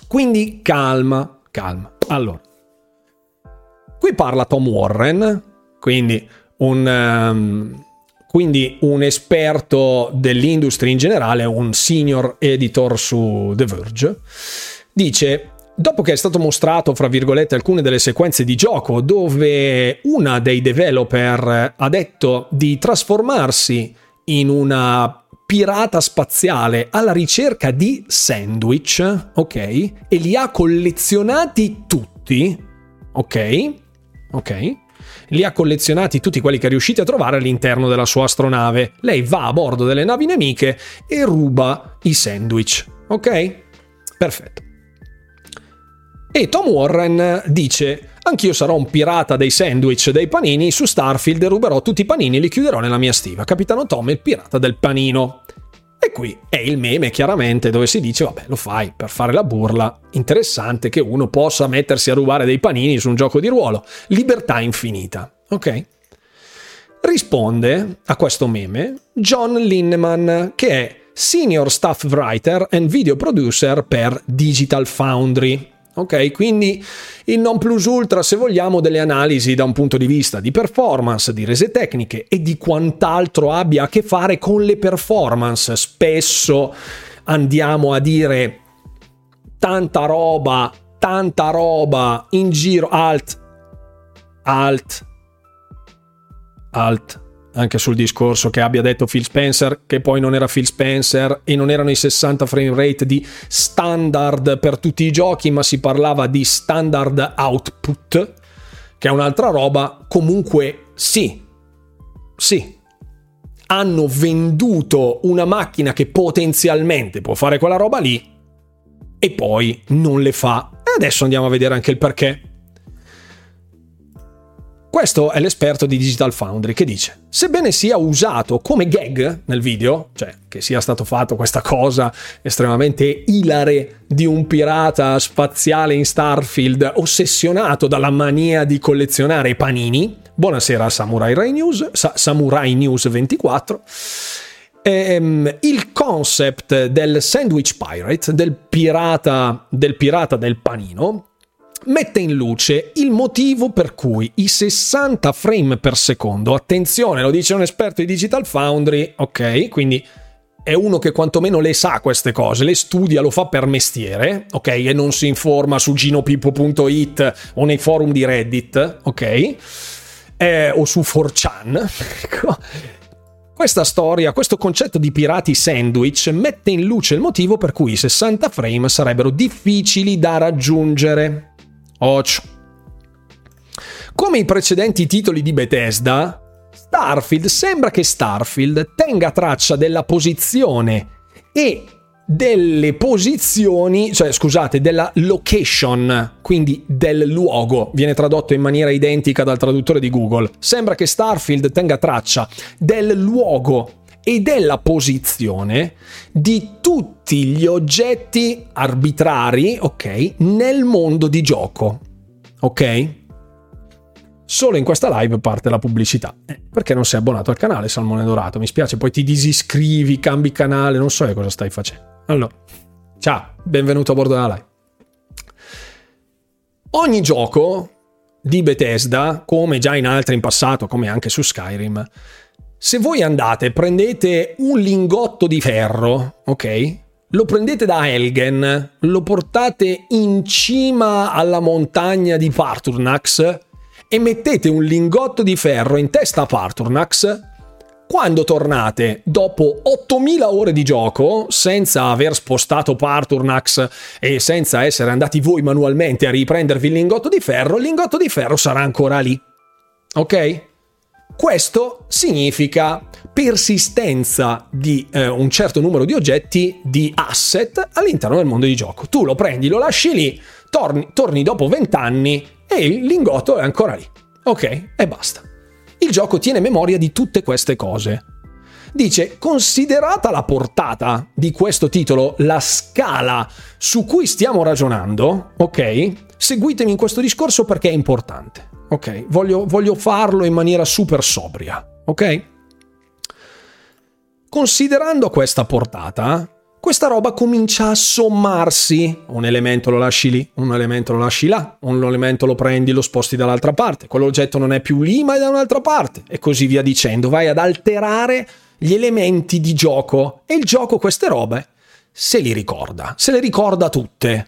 Quindi calma, calma. Allora, qui parla Tom Warren, quindi un, um, quindi un esperto dell'industria in generale, un senior editor su The Verge, dice Dopo che è stato mostrato, fra virgolette, alcune delle sequenze di gioco dove una dei developer ha detto di trasformarsi in una pirata spaziale alla ricerca di sandwich, ok? E li ha collezionati tutti, ok? Ok? Li ha collezionati tutti quelli che è riuscito a trovare all'interno della sua astronave. Lei va a bordo delle navi nemiche e ruba i sandwich. Ok? Perfetto. E Tom Warren dice: Anch'io sarò un pirata dei sandwich dei panini su Starfield e ruberò tutti i panini e li chiuderò nella mia stiva. Capitano Tom il pirata del panino. E qui è il meme chiaramente dove si dice vabbè lo fai per fare la burla, interessante che uno possa mettersi a rubare dei panini su un gioco di ruolo, libertà infinita, ok? Risponde a questo meme John Linneman che è Senior Staff Writer and Video Producer per Digital Foundry, Ok, quindi il non plus ultra, se vogliamo, delle analisi da un punto di vista di performance, di rese tecniche e di quant'altro abbia a che fare con le performance. Spesso andiamo a dire tanta roba, tanta roba in giro, alt, alt, alt anche sul discorso che abbia detto Phil Spencer, che poi non era Phil Spencer e non erano i 60 frame rate di standard per tutti i giochi, ma si parlava di standard output, che è un'altra roba. Comunque sì, sì, hanno venduto una macchina che potenzialmente può fare quella roba lì e poi non le fa. E adesso andiamo a vedere anche il perché. Questo è l'esperto di Digital Foundry che dice, sebbene sia usato come gag nel video, cioè che sia stato fatto questa cosa estremamente ilare di un pirata spaziale in Starfield ossessionato dalla mania di collezionare panini, buonasera Samurai Rai News, Sa- Samurai News 24, ehm, il concept del sandwich pirate, del pirata del, pirata del panino, mette in luce il motivo per cui i 60 frame per secondo, attenzione, lo dice un esperto di Digital Foundry, ok, quindi è uno che quantomeno le sa queste cose, le studia, lo fa per mestiere, ok, e non si informa su ginopippo.it o nei forum di Reddit, ok, eh, o su 4chan. Ecco. Questa storia, questo concetto di pirati sandwich mette in luce il motivo per cui i 60 frame sarebbero difficili da raggiungere. Ocio. Come i precedenti titoli di Bethesda, Starfield sembra che Starfield tenga traccia della posizione e delle posizioni, cioè scusate, della location, quindi del luogo, viene tradotto in maniera identica dal traduttore di Google. Sembra che Starfield tenga traccia del luogo e della posizione di tutti gli oggetti arbitrari, ok, nel mondo di gioco. Ok? Solo in questa live parte la pubblicità. Eh, perché non sei abbonato al canale Salmone Dorato? Mi spiace, poi ti disiscrivi, cambi canale, non so che cosa stai facendo. Allora, Ciao, benvenuto a bordo della live. Ogni gioco di Bethesda, come già in altri in passato, come anche su Skyrim, se voi andate, prendete un lingotto di ferro, ok? Lo prendete da Elgen, lo portate in cima alla montagna di Parturnax e mettete un lingotto di ferro in testa a Parturnax, quando tornate dopo 8000 ore di gioco, senza aver spostato Parturnax e senza essere andati voi manualmente a riprendervi il lingotto di ferro, il lingotto di ferro sarà ancora lì. Ok? Questo significa persistenza di eh, un certo numero di oggetti, di asset all'interno del mondo di gioco. Tu lo prendi, lo lasci lì, torni, torni dopo 20 anni e il lingotto è ancora lì. Ok? E basta. Il gioco tiene memoria di tutte queste cose. Dice, considerata la portata di questo titolo, la scala su cui stiamo ragionando, ok? Seguitemi in questo discorso perché è importante, ok? Voglio, voglio farlo in maniera super sobria, ok? Considerando questa portata, questa roba comincia a sommarsi. Un elemento lo lasci lì, un elemento lo lasci là, un elemento lo prendi, lo sposti dall'altra parte, quell'oggetto non è più lì ma è da un'altra parte e così via dicendo. Vai ad alterare gli elementi di gioco e il gioco queste robe se li ricorda, se le ricorda tutte.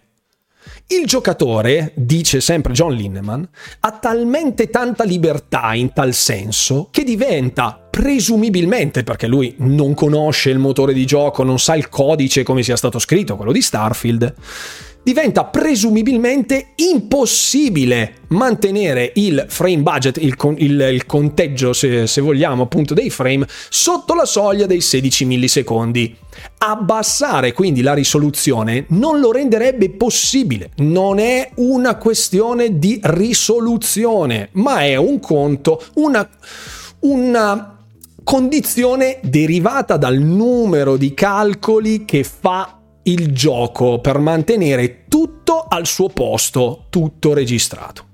Il giocatore, dice sempre John Linneman, ha talmente tanta libertà in tal senso che diventa presumibilmente, perché lui non conosce il motore di gioco, non sa il codice come sia stato scritto, quello di Starfield, diventa presumibilmente impossibile mantenere il frame budget, il, il, il conteggio, se, se, vogliamo, appunto dei frame, sotto la soglia dei 16 millisecondi. Abbassare quindi la risoluzione non lo renderebbe possibile. Non è una questione di risoluzione, ma è un conto, una, una condizione derivata dal numero di calcoli che fa il gioco per mantenere tutto al suo posto, tutto registrato.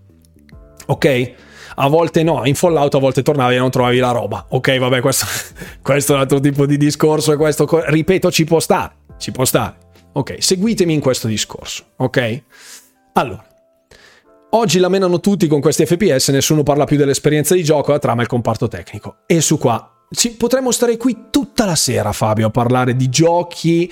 Ok? A volte no, in Fallout a volte tornavi e non trovavi la roba. Ok, vabbè, questo, questo è un altro tipo di discorso e questo, ripeto, ci può stare, ci può stare. Ok, seguitemi in questo discorso, ok? Allora, oggi la menano tutti con questi FPS, nessuno parla più dell'esperienza di gioco, la trama e il comparto tecnico. E su qua ci, potremmo stare qui tutta la sera, Fabio, a parlare di giochi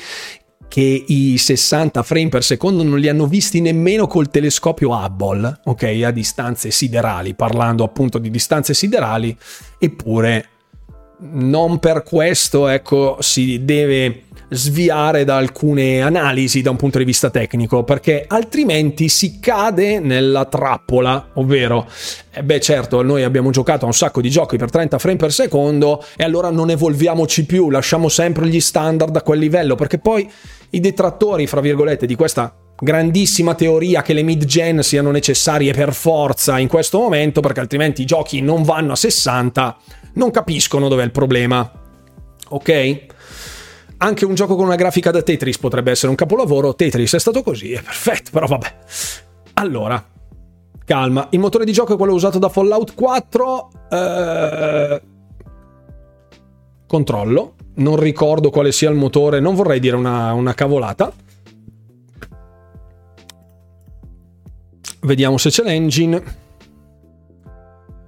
che i 60 frame per secondo non li hanno visti nemmeno col telescopio Hubble, ok, a distanze siderali, parlando appunto di distanze siderali, eppure non per questo, ecco, si deve sviare da alcune analisi da un punto di vista tecnico, perché altrimenti si cade nella trappola, ovvero, eh beh certo, noi abbiamo giocato a un sacco di giochi per 30 frame per secondo e allora non evolviamoci più, lasciamo sempre gli standard a quel livello, perché poi i detrattori, fra virgolette, di questa grandissima teoria che le mid-gen siano necessarie per forza in questo momento, perché altrimenti i giochi non vanno a 60, non capiscono dov'è il problema. Ok? Anche un gioco con una grafica da Tetris potrebbe essere un capolavoro. Tetris è stato così, è perfetto, però vabbè. Allora, calma. Il motore di gioco è quello usato da Fallout 4. Eh... Controllo. Non ricordo quale sia il motore, non vorrei dire una, una cavolata. Vediamo se c'è l'engine.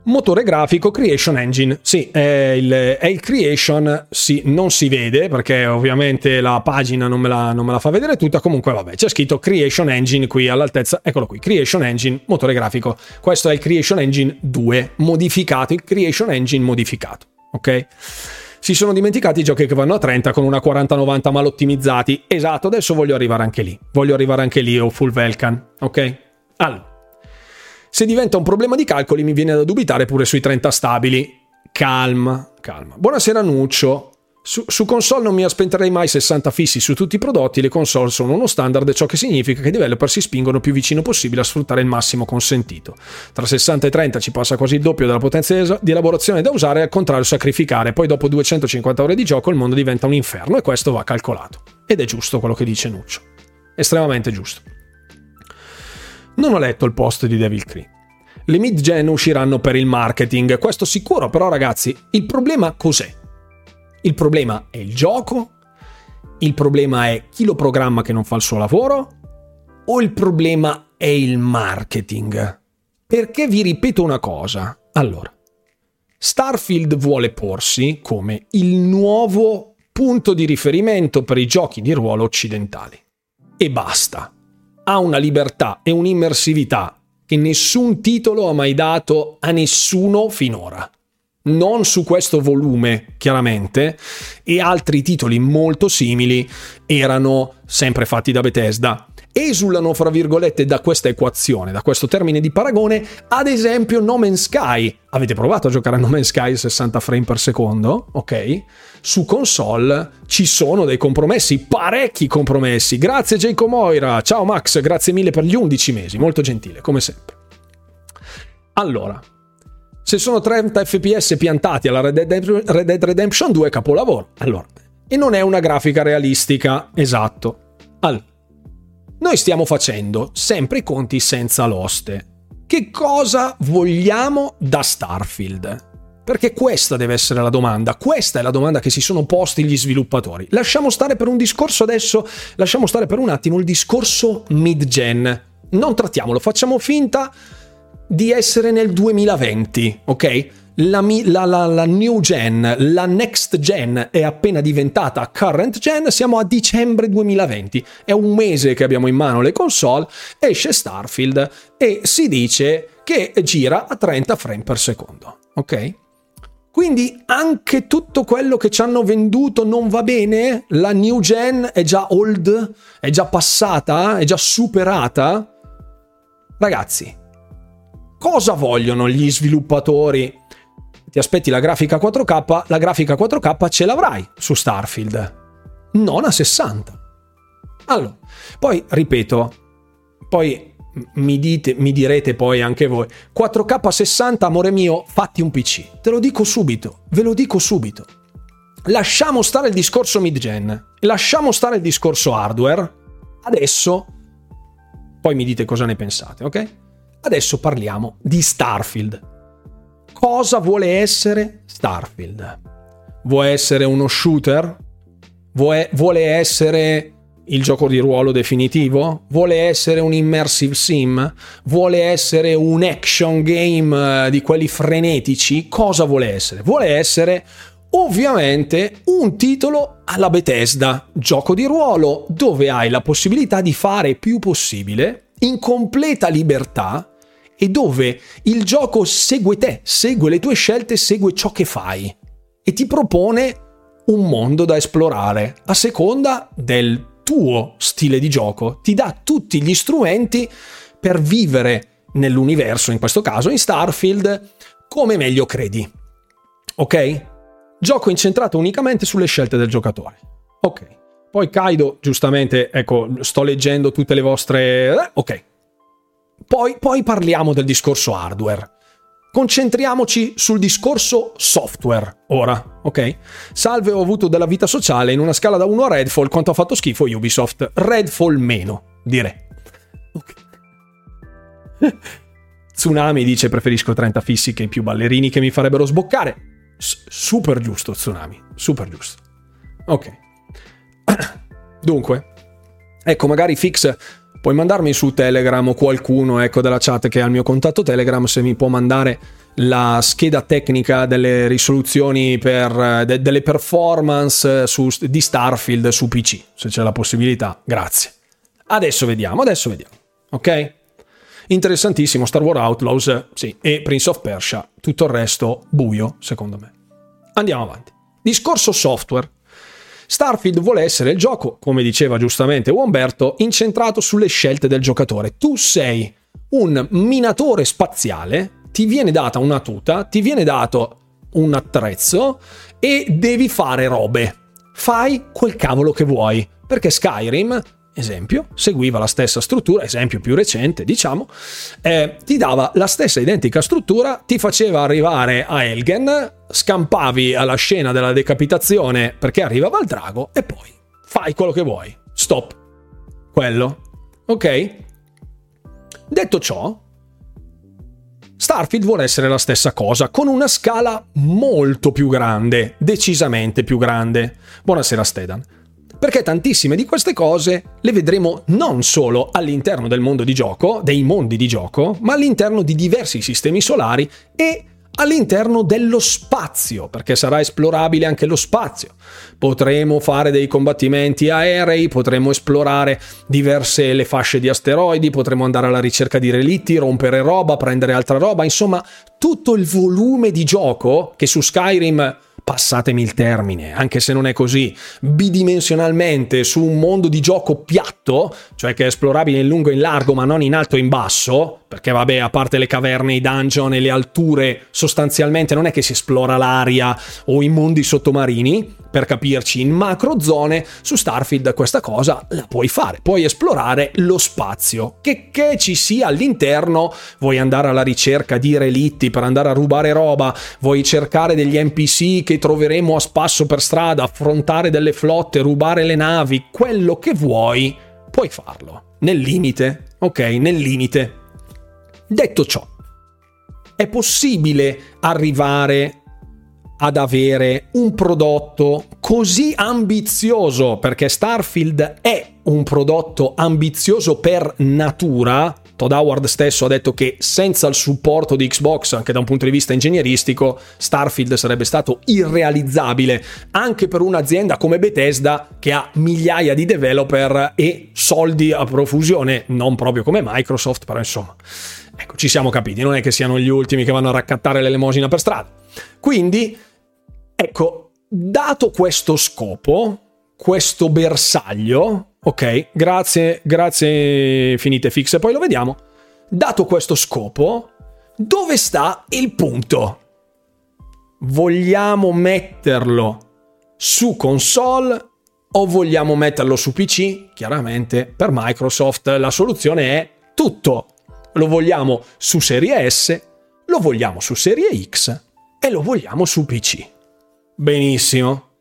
Motore grafico Creation Engine. Sì, è il, è il, Creation, sì, non si vede perché ovviamente la pagina non me la, non me la, fa vedere tutta. Comunque, vabbè, c'è scritto Creation Engine qui all'altezza. Eccolo qui, Creation Engine, motore grafico. Questo è il Creation Engine 2 modificato, il Creation Engine modificato. Ok? Si sono dimenticati i giochi che vanno a 30 con una 4090 mal ottimizzati. Esatto, adesso voglio arrivare anche lì. Voglio arrivare anche lì o full Velcan. Ok? Allora. Se diventa un problema di calcoli mi viene da dubitare pure sui 30 stabili. Calma, calma. Buonasera Nuccio. Su, su, console non mi aspetterei mai 60 fissi su tutti i prodotti, le console sono uno standard, ciò che significa che i developer si spingono più vicino possibile a sfruttare il massimo consentito. Tra 60 e 30 ci passa quasi il doppio della potenza di elaborazione da usare e al contrario sacrificare, poi dopo 250 ore di gioco il mondo diventa un inferno e questo va calcolato. Ed è giusto quello che dice Nuccio. Estremamente giusto. Non ho letto il post di Devil Cree. Le mid-gen usciranno per il marketing, questo sicuro, però ragazzi, il problema cos'è? Il problema è il gioco? Il problema è chi lo programma che non fa il suo lavoro? O il problema è il marketing? Perché vi ripeto una cosa. Allora, Starfield vuole porsi come il nuovo punto di riferimento per i giochi di ruolo occidentali. E basta. Ha una libertà e un'immersività che nessun titolo ha mai dato a nessuno finora. Non su questo volume, chiaramente, e altri titoli molto simili erano sempre fatti da Bethesda esulano, fra virgolette, da questa equazione, da questo termine di paragone, ad esempio No Man's Sky. Avete provato a giocare a No Man's Sky 60 frame per secondo? Ok? Su console ci sono dei compromessi, parecchi compromessi. Grazie Jacob Moira, ciao Max, grazie mille per gli 11 mesi, molto gentile, come sempre. Allora, se sono 30 fps piantati alla Red Dead, Red Dead Redemption 2, capolavoro. Allora, e non è una grafica realistica, esatto. Allora, noi stiamo facendo sempre i conti senza l'oste. Che cosa vogliamo da Starfield? Perché questa deve essere la domanda, questa è la domanda che si sono posti gli sviluppatori. Lasciamo stare per un discorso adesso, lasciamo stare per un attimo il discorso mid-gen. Non trattiamolo, facciamo finta di essere nel 2020, ok? la, la, la, la, new gen, la next gen è appena diventata current gen, siamo a dicembre 2020. È un mese che abbiamo in mano le console, esce Starfield e si dice che gira a 30 frame per secondo. Ok? Quindi anche tutto quello che ci hanno venduto non va bene? La new gen è già old? È già passata? È già superata? Ragazzi, cosa vogliono gli sviluppatori ti aspetti la grafica 4K, la grafica 4K ce l'avrai su Starfield, non a 60. Allora, poi ripeto, poi mi, dite, mi direte poi anche voi, 4K 60, amore mio, fatti un PC. Te lo dico subito, ve lo dico subito. Lasciamo stare il discorso mid-gen, lasciamo stare il discorso hardware. Adesso, poi mi dite cosa ne pensate, ok? Adesso parliamo di Starfield cosa vuole essere Starfield. Vuole essere uno shooter? Vuole essere il gioco di ruolo definitivo? Vuole essere un immersive sim? Vuole essere un action game eh, di quelli frenetici? Cosa vuole essere? Vuole essere ovviamente un titolo alla Bethesda, gioco di ruolo, dove hai la possibilità di fare più possibile, in completa libertà, e dove il gioco segue te, segue le tue scelte, segue ciò che fai e ti propone un mondo da esplorare a seconda del tuo stile di gioco, ti dà tutti gli strumenti per vivere nell'universo, in questo caso in Starfield, come meglio credi. Ok? Gioco incentrato unicamente sulle scelte del giocatore. Ok. Poi Kaido, giustamente, ecco, sto leggendo tutte le vostre... Eh, ok, poi, poi parliamo del discorso hardware. Concentriamoci sul discorso software ora, ok? Salve, ho avuto della vita sociale in una scala da 1 a Redfall quanto ha fatto schifo Ubisoft. Redfall meno, direi. Okay. Tsunami dice preferisco 30 fissi che i più ballerini che mi farebbero sboccare. S- super giusto Tsunami, super giusto. Ok. Dunque, ecco magari Fix puoi mandarmi su Telegram o qualcuno ecco, della chat che ha il mio contatto Telegram se mi può mandare la scheda tecnica delle risoluzioni per de, delle performance su, di Starfield su PC, se c'è la possibilità. Grazie. Adesso vediamo, adesso vediamo. Ok? Interessantissimo Star Wars Outlaws, sì, e Prince of Persia, tutto il resto buio, secondo me. Andiamo avanti. Discorso software. Starfield vuole essere il gioco, come diceva giustamente Umberto, incentrato sulle scelte del giocatore. Tu sei un minatore spaziale, ti viene data una tuta, ti viene dato un attrezzo e devi fare robe. Fai quel cavolo che vuoi, perché Skyrim esempio, seguiva la stessa struttura, esempio più recente, diciamo, eh, ti dava la stessa identica struttura, ti faceva arrivare a Elgen, scampavi alla scena della decapitazione perché arrivava il drago e poi fai quello che vuoi. Stop. Quello. Ok? Detto ciò, Starfield vuole essere la stessa cosa, con una scala molto più grande, decisamente più grande. Buonasera Stedan. Perché tantissime di queste cose le vedremo non solo all'interno del mondo di gioco, dei mondi di gioco, ma all'interno di diversi sistemi solari e all'interno dello spazio, perché sarà esplorabile anche lo spazio. Potremo fare dei combattimenti aerei, potremo esplorare diverse le fasce di asteroidi, potremo andare alla ricerca di relitti, rompere roba, prendere altra roba, insomma, tutto il volume di gioco che su Skyrim passatemi il termine, anche se non è così, bidimensionalmente su un mondo di gioco piatto, cioè che è esplorabile in lungo e in largo ma non in alto e in basso, perché vabbè, a parte le caverne, i dungeon e le alture, sostanzialmente non è che si esplora l'aria o i mondi sottomarini, per capirci, in macro zone, su Starfield questa cosa la puoi fare, puoi esplorare lo spazio, che, che ci sia all'interno, vuoi andare alla ricerca di relitti per andare a rubare roba, vuoi cercare degli NPC che troveremo a spasso per strada, affrontare delle flotte, rubare le navi, quello che vuoi, puoi farlo, nel limite, ok? Nel limite. Detto ciò, è possibile arrivare ad avere un prodotto così ambizioso, perché Starfield è un prodotto ambizioso per natura. Todd Howard stesso ha detto che senza il supporto di Xbox, anche da un punto di vista ingegneristico, Starfield sarebbe stato irrealizzabile anche per un'azienda come Bethesda che ha migliaia di developer e soldi a profusione, non proprio come Microsoft, però insomma, ecco, ci siamo capiti, non è che siano gli ultimi che vanno a raccattare l'elemosina per strada. Quindi, ecco, dato questo scopo, questo bersaglio, ok, grazie, grazie, finite fix, poi lo vediamo. Dato questo scopo, dove sta il punto? Vogliamo metterlo su console o vogliamo metterlo su PC? Chiaramente per Microsoft la soluzione è tutto. Lo vogliamo su Serie S, lo vogliamo su Serie X e lo vogliamo su PC. Benissimo.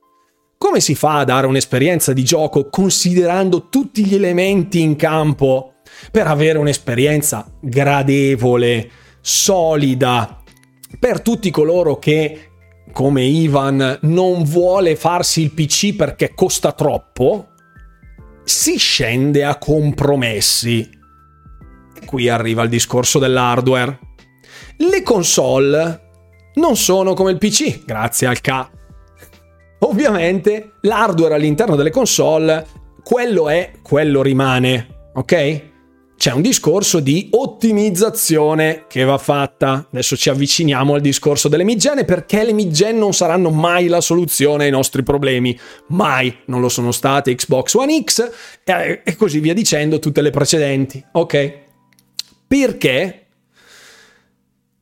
Come si fa a dare un'esperienza di gioco considerando tutti gli elementi in campo per avere un'esperienza gradevole, solida, per tutti coloro che, come Ivan, non vuole farsi il PC perché costa troppo? Si scende a compromessi. Qui arriva il discorso dell'hardware. Le console non sono come il PC, grazie al K. Ovviamente l'hardware all'interno delle console, quello è, quello rimane, ok? C'è un discorso di ottimizzazione che va fatta. Adesso ci avviciniamo al discorso delle mid-gen perché le mid-gen non saranno mai la soluzione ai nostri problemi. Mai non lo sono state Xbox One X e così via dicendo tutte le precedenti, ok? Perché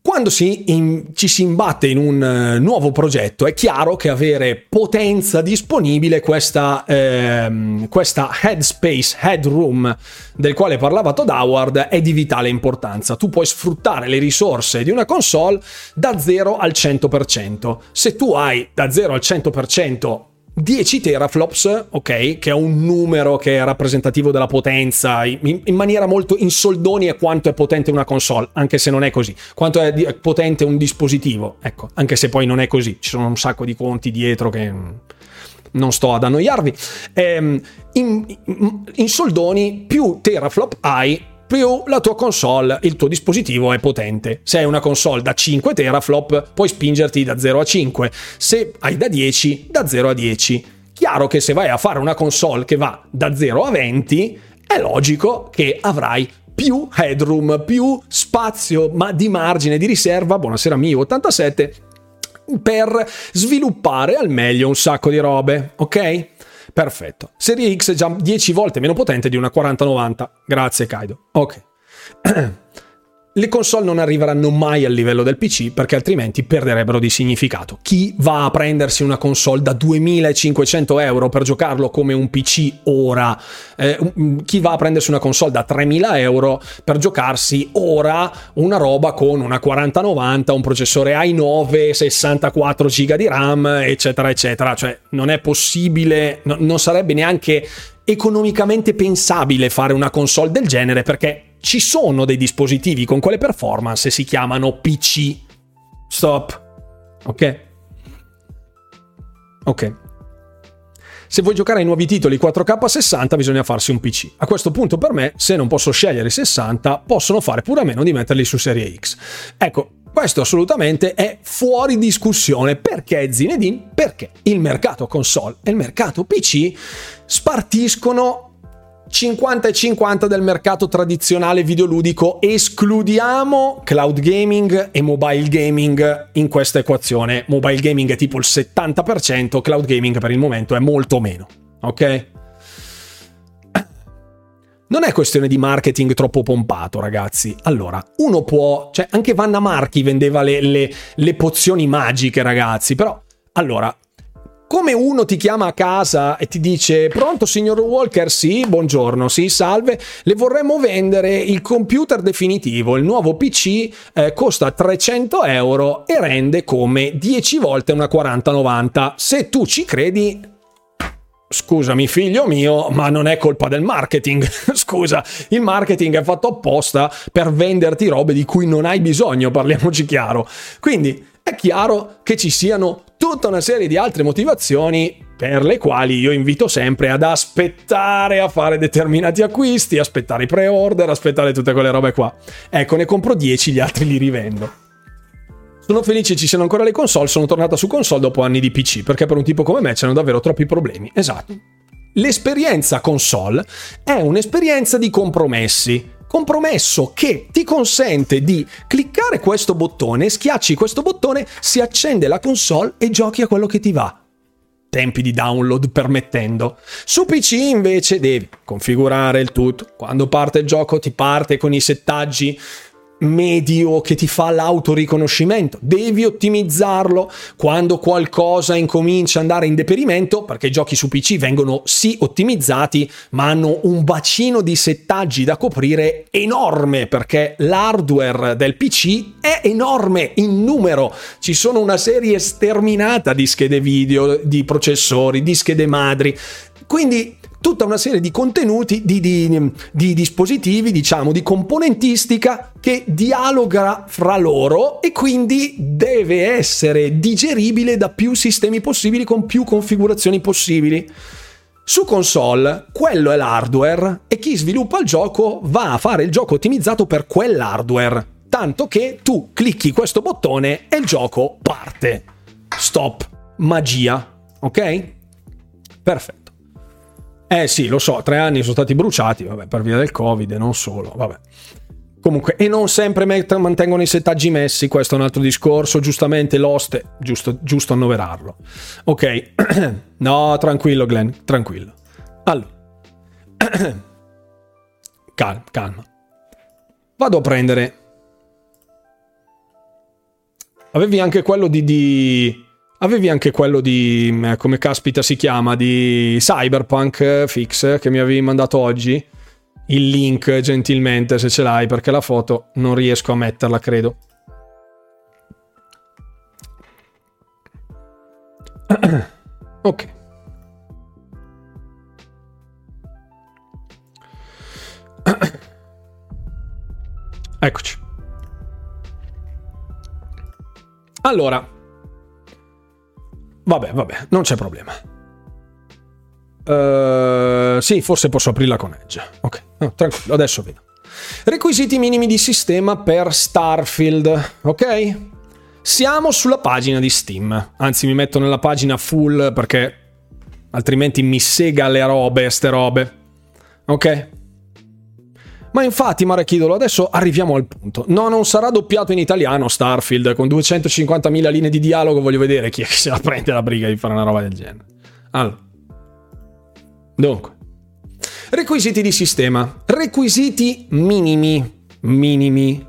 quando si in, ci si imbatte in un uh, nuovo progetto è chiaro che avere potenza disponibile, questa, ehm, questa headspace, headroom del quale parlava Todd Howard è di vitale importanza. Tu puoi sfruttare le risorse di una console da 0 al 100%. Se tu hai da 0 al 100% 10 teraflops, ok, che è un numero che è rappresentativo della potenza, in, in, maniera molto in soldoni è quanto è potente una console, anche se non è così, quanto è, di, è potente un dispositivo, ecco, anche se poi non è così, ci sono un sacco di conti dietro che non sto ad annoiarvi. Ehm, in, in, in soldoni più teraflop hai più la tua console, il tuo dispositivo è potente. Se hai una console da 5 teraflop, puoi spingerti da 0 a 5. Se hai da 10, da 0 a 10. Chiaro che se vai a fare una console che va da 0 a 20, è logico che avrai più headroom, più spazio ma di margine di riserva, buonasera mio 87, per sviluppare al meglio un sacco di robe, ok? Perfetto. Serie X è già 10 volte meno potente di una 4090. Grazie Kaido. Ok. le console non arriveranno mai al livello del PC perché altrimenti perderebbero di significato. Chi va a prendersi una console da 2500 euro per giocarlo come un PC ora? Eh, chi va a prendersi una console da 3000 euro per giocarsi ora una roba con una 4090, un processore i9, 64 GB di RAM, eccetera, eccetera. Cioè non è possibile, no, non sarebbe neanche economicamente pensabile fare una console del genere perché ci sono dei dispositivi con quelle performance e si chiamano PC. Stop. Ok? Ok. se vuoi giocare ai nuovi titoli 4K 60 bisogna farsi un PC. A questo punto per me, se non posso scegliere 60, possono fare pure a meno di metterli su serie X. Ecco, questo assolutamente è fuori discussione. Perché Zinedine? Perché il mercato console e il mercato PC spartiscono 50 e 50 del mercato tradizionale videoludico, escludiamo cloud gaming e mobile gaming in questa equazione. Mobile gaming è tipo il 70%, cloud gaming per il momento è molto meno, ok? Non è questione di marketing troppo pompato, ragazzi. Allora, uno può, cioè anche Vanna Marchi vendeva le, le, le pozioni magiche, ragazzi, però allora, come uno ti chiama a casa e ti dice pronto signor Walker? Sì, buongiorno, sì, salve, le vorremmo vendere il computer definitivo, il nuovo PC eh, costa 300 euro e rende come 10 volte una 4090. Se tu ci credi, Scusami figlio mio, ma non è colpa del marketing. Scusa, il marketing è fatto apposta per venderti robe di cui non hai bisogno, parliamoci chiaro. Quindi è chiaro che ci siano tutta una serie di altre motivazioni per le quali io invito sempre ad aspettare a fare determinati acquisti, aspettare i pre-order, aspettare tutte quelle robe qua. Ecco, ne compro 10, gli altri li rivendo. Sono felice ci siano ancora le console, sono tornata su console dopo anni di PC, perché per un tipo come me c'erano davvero troppi problemi. Esatto. L'esperienza console è un'esperienza di compromessi compromesso che ti consente di cliccare questo bottone, schiacci questo bottone, si accende la console e giochi a quello che ti va. Tempi di download permettendo. Su PC invece devi configurare il tutto. Quando parte il gioco ti parte con i settaggi medio che ti fa l'autoriconoscimento. Devi ottimizzarlo quando qualcosa incomincia ad andare in deperimento, perché i giochi su PC vengono sì ottimizzati, ma hanno un bacino di settaggi da coprire enorme, perché l'hardware del PC è enorme in numero. Ci sono una serie sterminata di schede video, di processori, di schede madri. Quindi tutta una serie di contenuti, di, di, di, dispositivi, diciamo, di componentistica che dialoga fra loro e quindi deve essere digeribile da più sistemi possibili con più configurazioni possibili. Su console, quello è l'hardware e chi sviluppa il gioco va a fare il gioco ottimizzato per quell'hardware. Tanto che tu clicchi questo bottone e il gioco parte. Stop. Magia. Ok? Perfetto. Eh sì, lo so, tre anni sono stati bruciati, vabbè, per via del Covid e non solo, vabbè. Comunque, e non sempre mantengono i settaggi messi, questo è un altro discorso, giustamente l'oste, giusto, giusto annoverarlo. Ok, no, tranquillo Glenn, tranquillo. Allora, calma, calma. Vado a prendere... Avevi anche quello di... di avevi anche quello di, mm, come caspita si chiama, di Cyberpunk eh, Fix che mi avevi mandato oggi. Il link gentilmente se ce l'hai perché la foto non riesco a metterla, credo. ok. Eccoci. Allora, Vabbè, vabbè, non c'è problema. Uh, sì, forse posso aprirla con Edge. Ok, no, tranquillo, adesso vedo. Requisiti minimi di sistema per Starfield, ok? Siamo sulla pagina di Steam, anzi mi metto nella pagina full perché altrimenti mi sega le robe, ste robe. Ok? Ma infatti, Marechidolo, adesso arriviamo al punto. No, non sarà doppiato in italiano Starfield, con 250.000 linee di dialogo, voglio vedere chi è che se la prende la briga di fare una roba del genere. Allora. Dunque. Requisiti di sistema. Requisiti minimi. Minimi.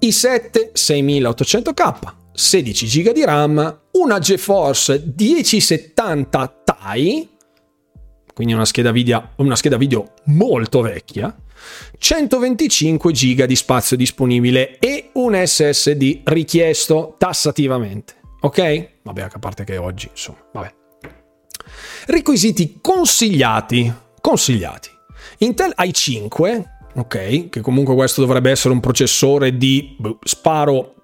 i7 6800K, 16 GB di RAM, una GeForce 1070 Ti, quindi una scheda video, una scheda video molto vecchia, 125 GB di spazio disponibile e un SSD richiesto tassativamente. Ok? Vabbè, a parte che oggi, insomma, vabbè. Requisiti consigliati. Consigliati. Intel i5, ok? Che comunque questo dovrebbe essere un processore di boh, sparo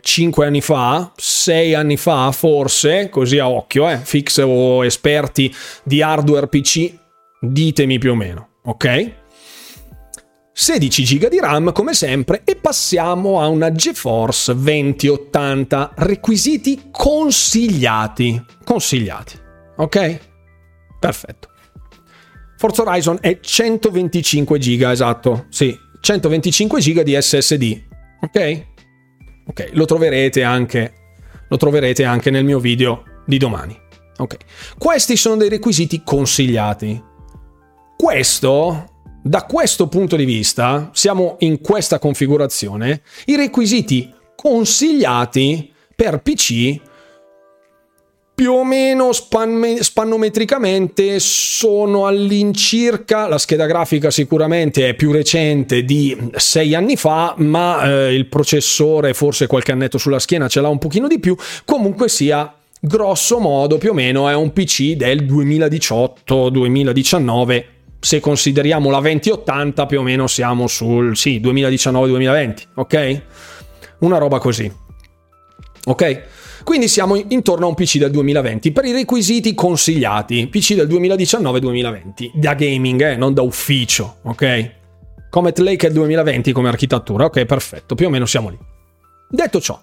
5 anni fa, 6 anni fa forse, così a occhio, eh, fix o esperti di hardware PC, ditemi più o meno, ok? 16 GB di RAM come sempre e passiamo a una GeForce 2080, requisiti consigliati, consigliati, ok? Perfetto. Forza Horizon è 125 GB, esatto, sì, 125 GB di SSD, ok? Ok, lo troverete anche, lo troverete anche nel mio video di domani. Ok, questi sono dei requisiti consigliati. Questo, da questo punto di vista, siamo in questa configurazione, i requisiti consigliati per PC più o meno span- spannometricamente sono all'incirca, la scheda grafica sicuramente è più recente di sei anni fa, ma eh, il processore forse qualche annetto sulla schiena ce l'ha un pochino di più, comunque sia grosso modo più o meno è un PC del 2018-2019 se consideriamo la 2080 più o meno siamo sul sì, 2019-2020, ok? Una roba così. Ok? Quindi siamo intorno a un PC del 2020 per i requisiti consigliati. PC del 2019-2020, da gaming, eh, non da ufficio, ok? Comet Lake è il 2020 come architettura, ok, perfetto, più o meno siamo lì. Detto ciò,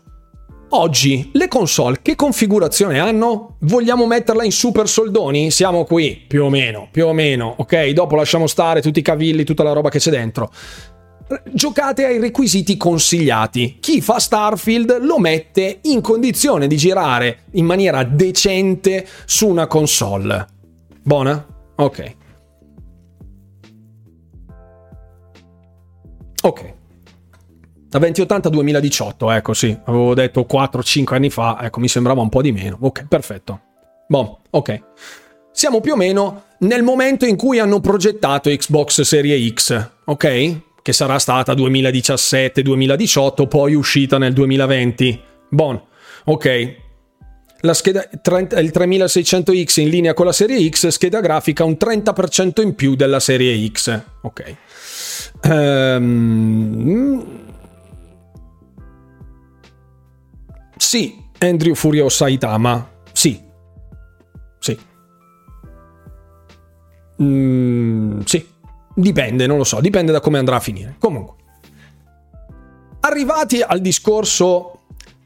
oggi le console che configurazione hanno? Vogliamo metterla in super soldoni? Siamo qui, più o meno, più o meno, ok? Dopo lasciamo stare tutti i cavilli, tutta la roba che c'è dentro giocate ai requisiti consigliati. Chi fa Starfield lo mette in condizione di girare in maniera decente su una console. Buona? Ok. Ok. Da 2080 2018, ecco sì, avevo detto 4-5 anni fa, ecco mi sembrava un po' di meno. Ok, perfetto. Boh, ok. Siamo più o meno nel momento in cui hanno progettato Xbox Serie X, ok? che sarà stata 2017-2018, poi uscita nel 2020. Bon, ok. La scheda, il 3600X in linea con la serie X, scheda grafica un 30% in più della serie X. Ok. Um, sì, Andrew Furio Saitama. Sì. Sì. Mm, sì. Dipende, non lo so, dipende da come andrà a finire. Comunque, arrivati al discorso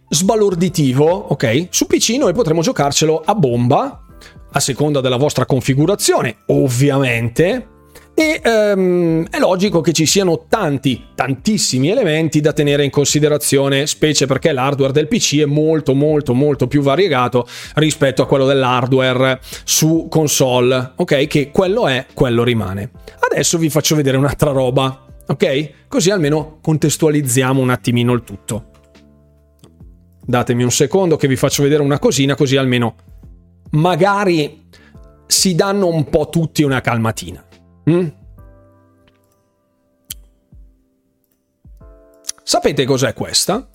sbalorditivo, ok? Su PC noi potremo giocarcelo a bomba, a seconda della vostra configurazione, ovviamente, e ehm, è logico che ci siano tanti, tantissimi elementi da tenere in considerazione, specie perché l'hardware del PC è molto, molto, molto più variegato rispetto a quello dell'hardware su console, ok? Che quello è, quello rimane. Adesso vi faccio vedere un'altra roba, ok? Così almeno contestualizziamo un attimino il tutto. Datemi un secondo che vi faccio vedere una cosina, così almeno magari si danno un po' tutti una calmatina. Mm? Sapete cos'è questa?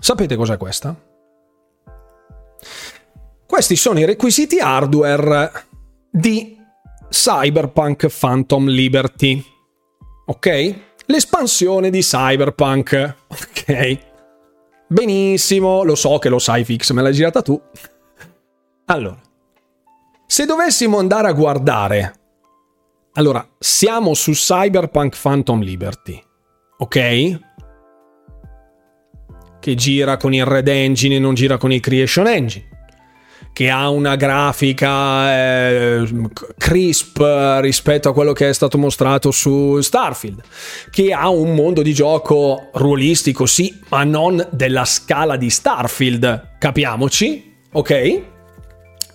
Sapete cos'è questa? Questi sono i requisiti hardware di Cyberpunk Phantom Liberty. Ok? L'espansione di Cyberpunk. Ok? Benissimo, lo so che lo sai Fix, me l'hai girata tu. Allora, se dovessimo andare a guardare, allora, siamo su Cyberpunk Phantom Liberty, ok? Che gira con il Red Engine e non gira con il Creation Engine che ha una grafica eh, crisp rispetto a quello che è stato mostrato su Starfield, che ha un mondo di gioco ruolistico, sì, ma non della scala di Starfield, capiamoci, ok?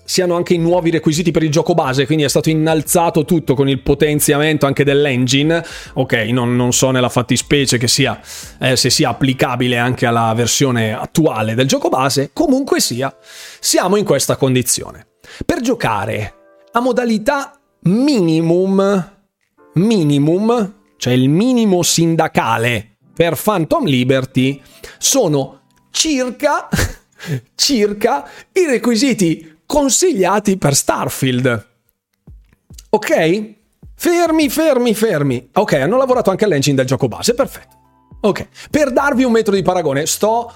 Siano anche i nuovi requisiti per il gioco base, quindi è stato innalzato tutto con il potenziamento anche dell'engine. Ok, non, non so nella fattispecie che sia, eh, se sia applicabile anche alla versione attuale del gioco base, comunque sia, siamo in questa condizione. Per giocare a modalità minimum, minimum, cioè il minimo sindacale per Phantom Liberty, sono circa, circa i requisiti consigliati per Starfield. Ok? Fermi, fermi, fermi. Ok, hanno lavorato anche all'engine del gioco base, perfetto. Ok, per darvi un metro di paragone, sto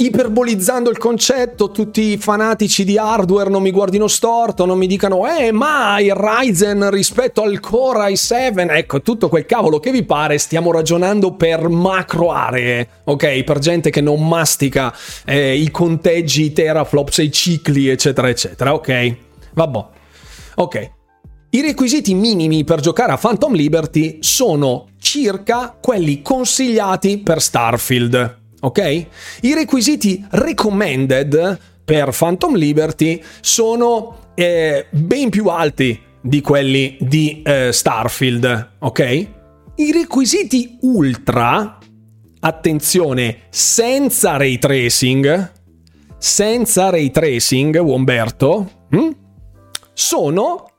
iperbolizzando il concetto, tutti i fanatici di hardware non mi guardino storto, non mi dicano eh ma il Ryzen rispetto al Core i7, ecco tutto quel cavolo che vi pare, stiamo ragionando per macro aree, ok? Per gente che non mastica eh, i conteggi, i teraflops i cicli eccetera eccetera, ok? Vabbè, ok. I requisiti minimi per giocare a Phantom Liberty sono circa quelli consigliati per Starfield. Ok? I requisiti recommended per Phantom Liberty sono eh, ben più alti di quelli di eh, Starfield. Ok? I requisiti ultra, attenzione, senza ray tracing, senza ray tracing, Umberto, hm? sono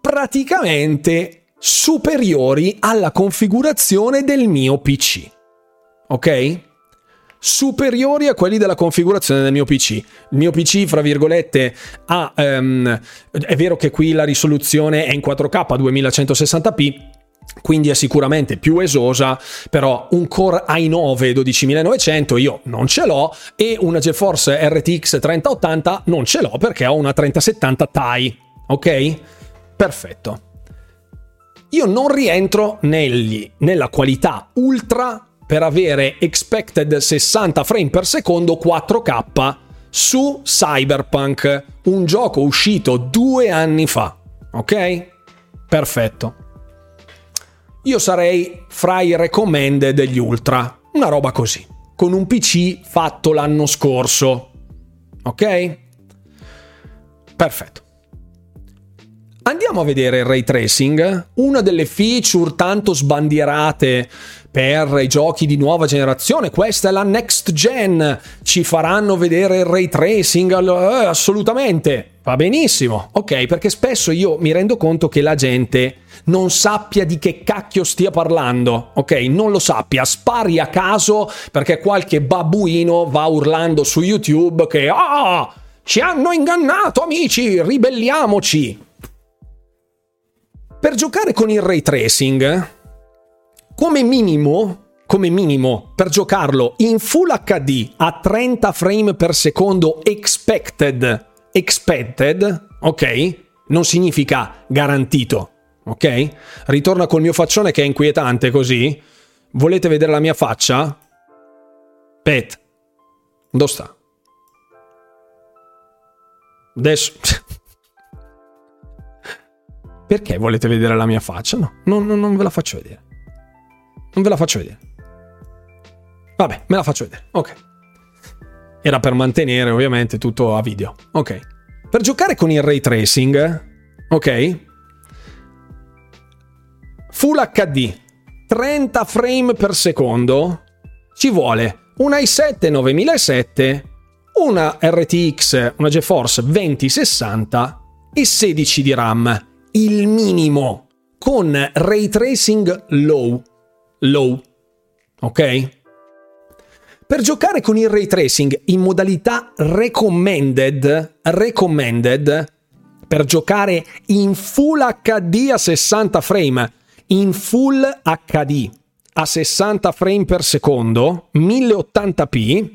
praticamente superiori alla configurazione del mio PC. Ok? Superiori a quelli della configurazione del mio PC. Il mio PC, fra virgolette, ha. Um, è vero che qui la risoluzione è in 4K 2160p. Quindi è sicuramente più esosa, però un Core i9 12900 io non ce l'ho e una GeForce RTX 3080 non ce l'ho perché ho una 3070 Ti, ok? Perfetto. Io non rientro negli, nella qualità ultra per avere expected 60 frame per secondo 4K su Cyberpunk, un gioco uscito due anni fa. Ok? Perfetto. Io sarei fra i recommended degli ultra, una roba così, con un PC fatto l'anno scorso. Ok? Perfetto. Andiamo a vedere il ray tracing, una delle feature tanto sbandierate per i giochi di nuova generazione. Questa è la next gen. Ci faranno vedere il ray tracing? Eh, assolutamente. Va benissimo. Ok, perché spesso io mi rendo conto che la gente non sappia di che cacchio stia parlando. Ok, non lo sappia. Spari a caso perché qualche babbuino va urlando su YouTube che ah, ci hanno ingannato, amici, ribelliamoci. Per giocare con il ray tracing, come minimo, come minimo, per giocarlo in Full HD a 30 frame per secondo expected, expected, ok? Non significa garantito, ok? Ritorna col mio faccione che è inquietante così. Volete vedere la mia faccia? Pet, dove sta? Adesso... Perché volete vedere la mia faccia? No, non, non, non ve la faccio vedere. Non ve la faccio vedere. Vabbè, me la faccio vedere. Ok. Era per mantenere ovviamente tutto a video. Ok. Per giocare con il ray tracing, ok? Full HD, 30 frame per secondo, ci vuole un i7 9007, una RTX, una GeForce 2060 e 16 di RAM il minimo con ray tracing low. Low. Ok? Per giocare con il ray tracing in modalità recommended, recommended, per giocare in full HD a 60 frame, in full HD a 60 frame per secondo, 1080p,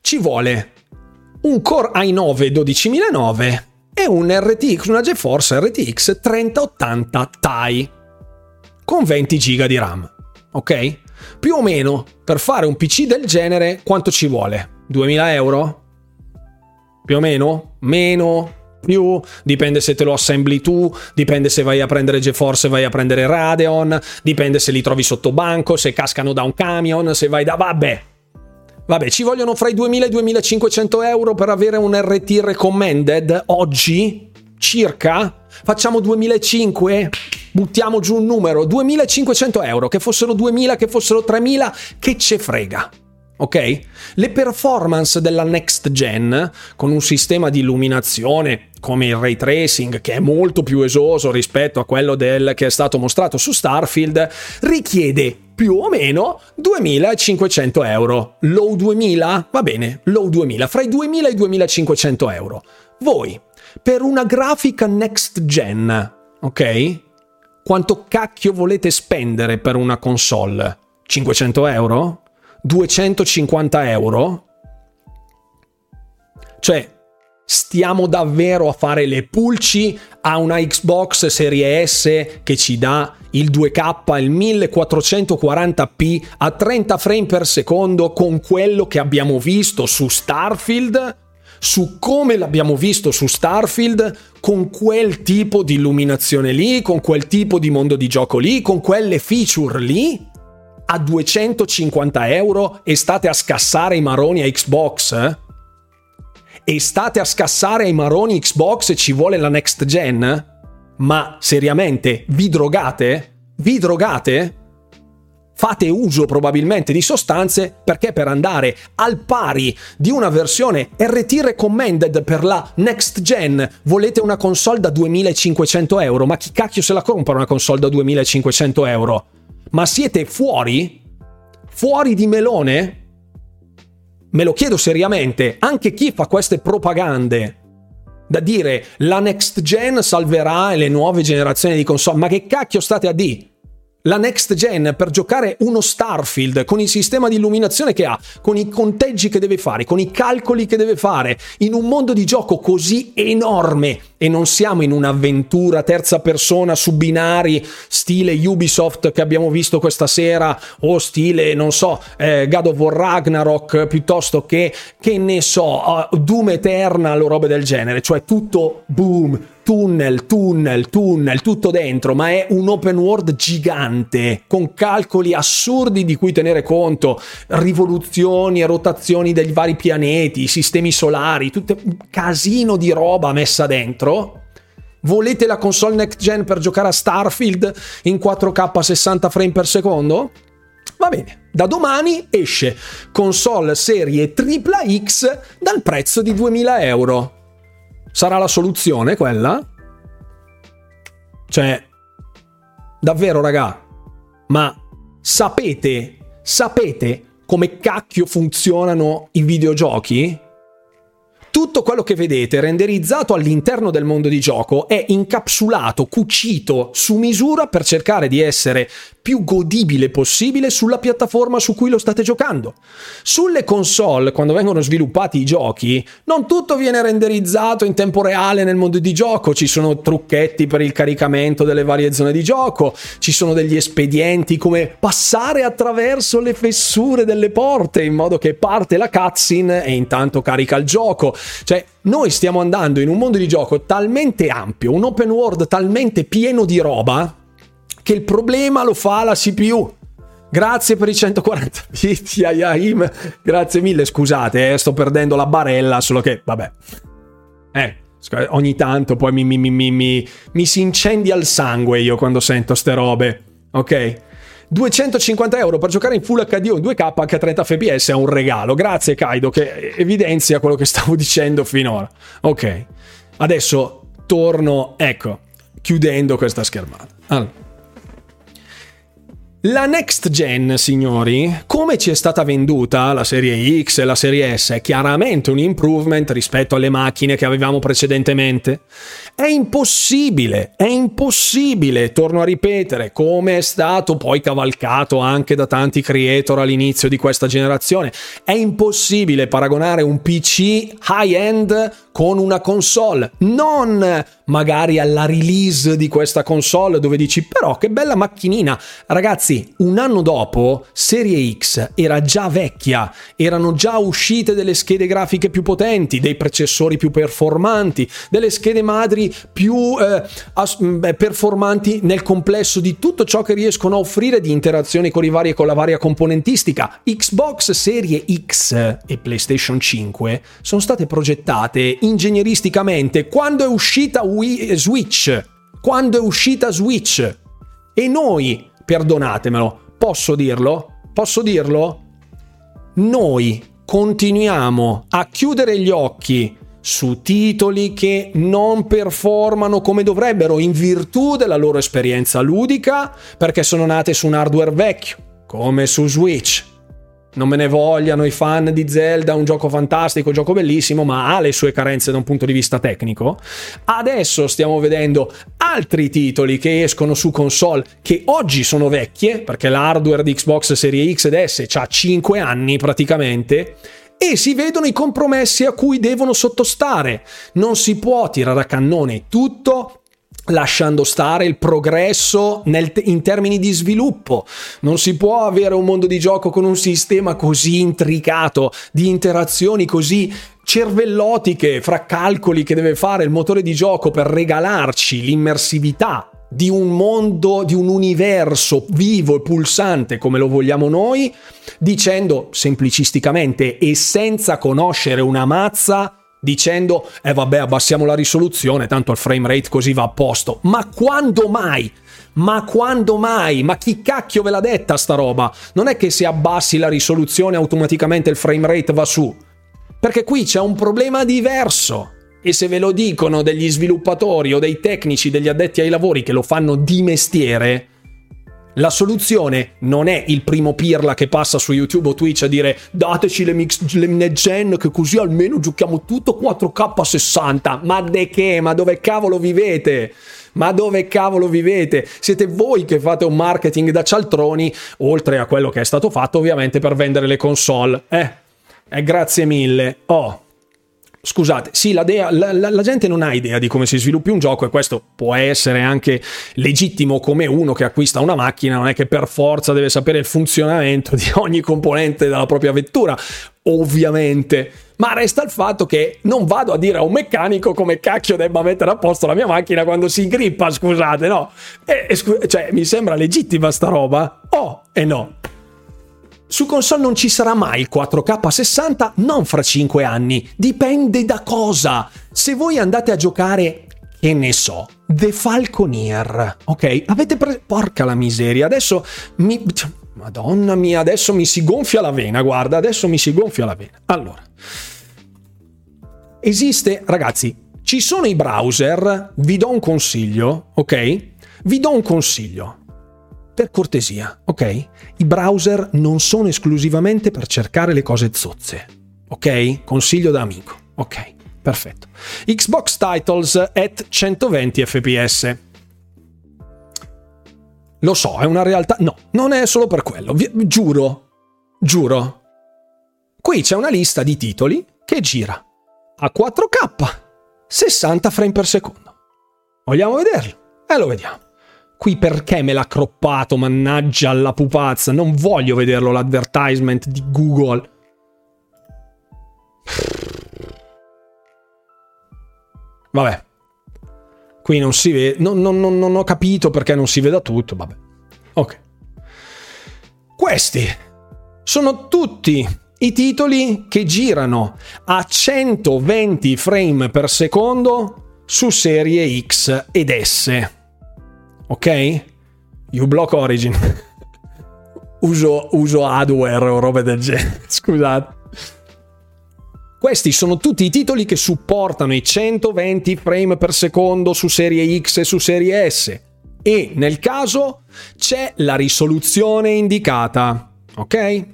ci vuole un Core i9 12009 e un RTX, una GeForce RTX 3080 Ti con 20 GB di RAM. Ok? Più o meno per fare un PC del genere quanto ci vuole? 2000 euro? Più o meno? Meno? Più? Dipende se te lo assembli tu, dipende se vai a prendere GeForce vai a prendere Radeon, dipende se li trovi sotto banco, se cascano da un camion, se vai da... Vabbè, Vabbè, ci vogliono fra i 2.000 e i 2.500 euro per avere un RT recommended oggi? Circa? Facciamo 2.500? Buttiamo giù un numero, 2.500 euro, che fossero 2.000, che fossero 3.000, che ce frega ok? Le performance della next gen, con un sistema di illuminazione come il ray tracing, che è molto più esoso rispetto a quello del, che è stato mostrato su Starfield, richiede più o meno 2500 euro. Low 2000? Va bene, low 2000, fra i 2000 e i 2500 euro. Voi, per una grafica next gen, ok? Quanto cacchio volete spendere per una console? 500 euro? 250 euro? Cioè, stiamo davvero a fare le pulci a una Xbox Serie S che ci dà il 2K, il 1440p a 30 frame per secondo con quello che abbiamo visto su Starfield? Su come l'abbiamo visto su Starfield, con quel tipo di illuminazione lì, con quel tipo di mondo di gioco lì, con quelle feature lì? A 250 euro e state a scassare i maroni a Xbox? Eh? e state a scassare ai maroni Xbox e ci vuole la next gen? Ma seriamente, vi drogate? Vi drogate? Fate uso probabilmente di sostanze perché per andare al pari di una versione RT recommended per la next gen volete una console da 2500 euro. Ma chi cacchio se la compra una console da 2500 euro? Ma siete fuori? Fuori di melone? me lo chiedo seriamente, anche chi fa queste propagande da dire la next gen salverà le nuove generazioni di console, ma che cacchio state a dire? La next gen per giocare uno Starfield con il sistema di illuminazione che ha, con i conteggi che deve fare, con i calcoli che deve fare, in un mondo di gioco così enorme e non siamo in un'avventura terza persona su binari stile Ubisoft che abbiamo visto questa sera o stile, non so, eh, God of War Ragnarok piuttosto che, che ne so, uh, Doom Eternal o robe del genere, cioè tutto boom, tunnel, tunnel, tunnel, tutto dentro, ma è un open world gigante, con calcoli assurdi di cui tenere conto, rivoluzioni e rotazioni dei vari pianeti, sistemi solari, tutto un casino di roba messa dentro. Volete la console next gen per giocare a Starfield in 4K 60 frame per secondo? Va bene, da domani esce console serie X dal prezzo di 2000 euro. Sarà la soluzione quella? Cioè, davvero raga, ma sapete, sapete come cacchio funzionano i videogiochi? Tutto quello che vedete renderizzato all'interno del mondo di gioco è incapsulato, cucito su misura per cercare di essere più godibile possibile sulla piattaforma su cui lo state giocando. Sulle console, quando vengono sviluppati i giochi, non tutto viene renderizzato in tempo reale nel mondo di gioco, ci sono trucchetti per il caricamento delle varie zone di gioco, ci sono degli espedienti come passare attraverso le fessure delle porte in modo che parte la cutscene e intanto carica il gioco. Cioè, noi stiamo andando in un mondo di gioco talmente ampio, un open world talmente pieno di roba che il problema lo fa la CPU. Grazie per i 140 bit, Yahim. Grazie mille, scusate, eh, sto perdendo la barella, solo che, vabbè. Eh, ogni tanto poi mi, mi, mi, mi, mi si incendia il sangue io quando sento ste robe, ok? 250 euro per giocare in Full HD o in 2K anche a 30 fps è un regalo. Grazie Kaido che evidenzia quello che stavo dicendo finora. Ok, adesso torno, ecco, chiudendo questa schermata. Allora. La next gen, signori, come ci è stata venduta la serie X e la serie S, è chiaramente un improvement rispetto alle macchine che avevamo precedentemente. È impossibile, è impossibile, torno a ripetere, come è stato poi cavalcato anche da tanti creator all'inizio di questa generazione, è impossibile paragonare un PC high-end con una console, non magari alla release di questa console dove dici però che bella macchinina. Ragazzi, un anno dopo Serie X era già vecchia, erano già uscite delle schede grafiche più potenti, dei processori più performanti, delle schede madri più eh, as- performanti nel complesso di tutto ciò che riescono a offrire di interazioni con, i vari, con la varia componentistica. Xbox Serie X e PlayStation 5 sono state progettate ingegneristicamente quando è uscita Wii, eh, Switch, quando è uscita Switch. E noi, perdonatemelo, posso dirlo? Posso dirlo? Noi continuiamo a chiudere gli occhi su titoli che non performano come dovrebbero in virtù della loro esperienza ludica perché sono nate su un hardware vecchio, come su Switch. Non me ne vogliano i fan di Zelda, un gioco fantastico, un gioco bellissimo, ma ha le sue carenze da un punto di vista tecnico. Adesso stiamo vedendo altri titoli che escono su console che oggi sono vecchie, perché l'hardware di Xbox Series X ed S ha 5 anni praticamente, e si vedono i compromessi a cui devono sottostare. Non si può tirare a cannone tutto lasciando stare il progresso nel, in termini di sviluppo. Non si può avere un mondo di gioco con un sistema così intricato, di interazioni così cervellotiche fra calcoli che deve fare il motore di gioco per regalarci l'immersività di un mondo, di un universo vivo e pulsante come lo vogliamo noi, dicendo semplicisticamente e senza conoscere una mazza dicendo eh vabbè abbassiamo la risoluzione, tanto il frame rate così va a posto. Ma quando mai? Ma quando mai? Ma chi cacchio ve l'ha detta sta roba? Non è che se abbassi la risoluzione automaticamente il frame rate va su. Perché qui c'è un problema diverso. E se ve lo dicono degli sviluppatori o dei tecnici, degli addetti ai lavori che lo fanno di mestiere, la soluzione non è il primo pirla che passa su YouTube o Twitch a dire dateci le, mix, le next che così almeno giochiamo tutto 4K 60. Ma de che? Ma dove cavolo vivete? Ma dove cavolo vivete? Siete voi che fate un marketing da cialtroni, oltre a quello che è stato fatto ovviamente per vendere le console. Eh, eh grazie mille. Oh, scusate, sì, la, dea, la, la, la, gente non ha idea di come si sviluppi un gioco e questo può essere anche legittimo come uno che acquista una macchina, non è che per forza deve sapere il funzionamento di ogni componente della propria vettura, ovviamente. Ma resta il fatto che non vado a dire a un meccanico come cacchio debba mettere a posto la mia macchina quando si ingrippa, scusate, no? E, e, cioè, mi sembra legittima sta roba? Oh, e no. Su console non ci sarà mai il 4K 60, non fra 5 anni, dipende da cosa. Se voi andate a giocare, che ne so, The Falconeer, ok? Avete preso... Porca la miseria, adesso mi... Madonna mia, adesso mi si gonfia la vena, guarda, adesso mi si gonfia la vena. Allora, esiste, ragazzi, ci sono i browser, vi do un consiglio, ok? Vi do un consiglio per cortesia, ok? I browser non sono esclusivamente per cercare le cose zozze, ok? Consiglio da amico, ok? Perfetto. Xbox Titles at 120 fps. Lo so, è una realtà. No, non è solo per quello. Vi... giuro, giuro. Qui c'è una lista di titoli che gira a 4K, 60 frame per secondo. Vogliamo vederlo? E lo vediamo. Qui perché me l'ha croppato, mannaggia alla pupazza? Non voglio vederlo l'advertisement di Google. Vabbè. Qui non si vede. Non, non, non, non ho capito perché non si veda tutto. Vabbè. Ok. Questi sono tutti i titoli che girano a 120 frame per secondo su serie X ed S ok? uBlock Origin. uso, uso hardware o robe del genere, scusate. Questi sono tutti i titoli che supportano i 120 frame per secondo su serie X e su serie S. E nel caso c'è la risoluzione indicata, ok?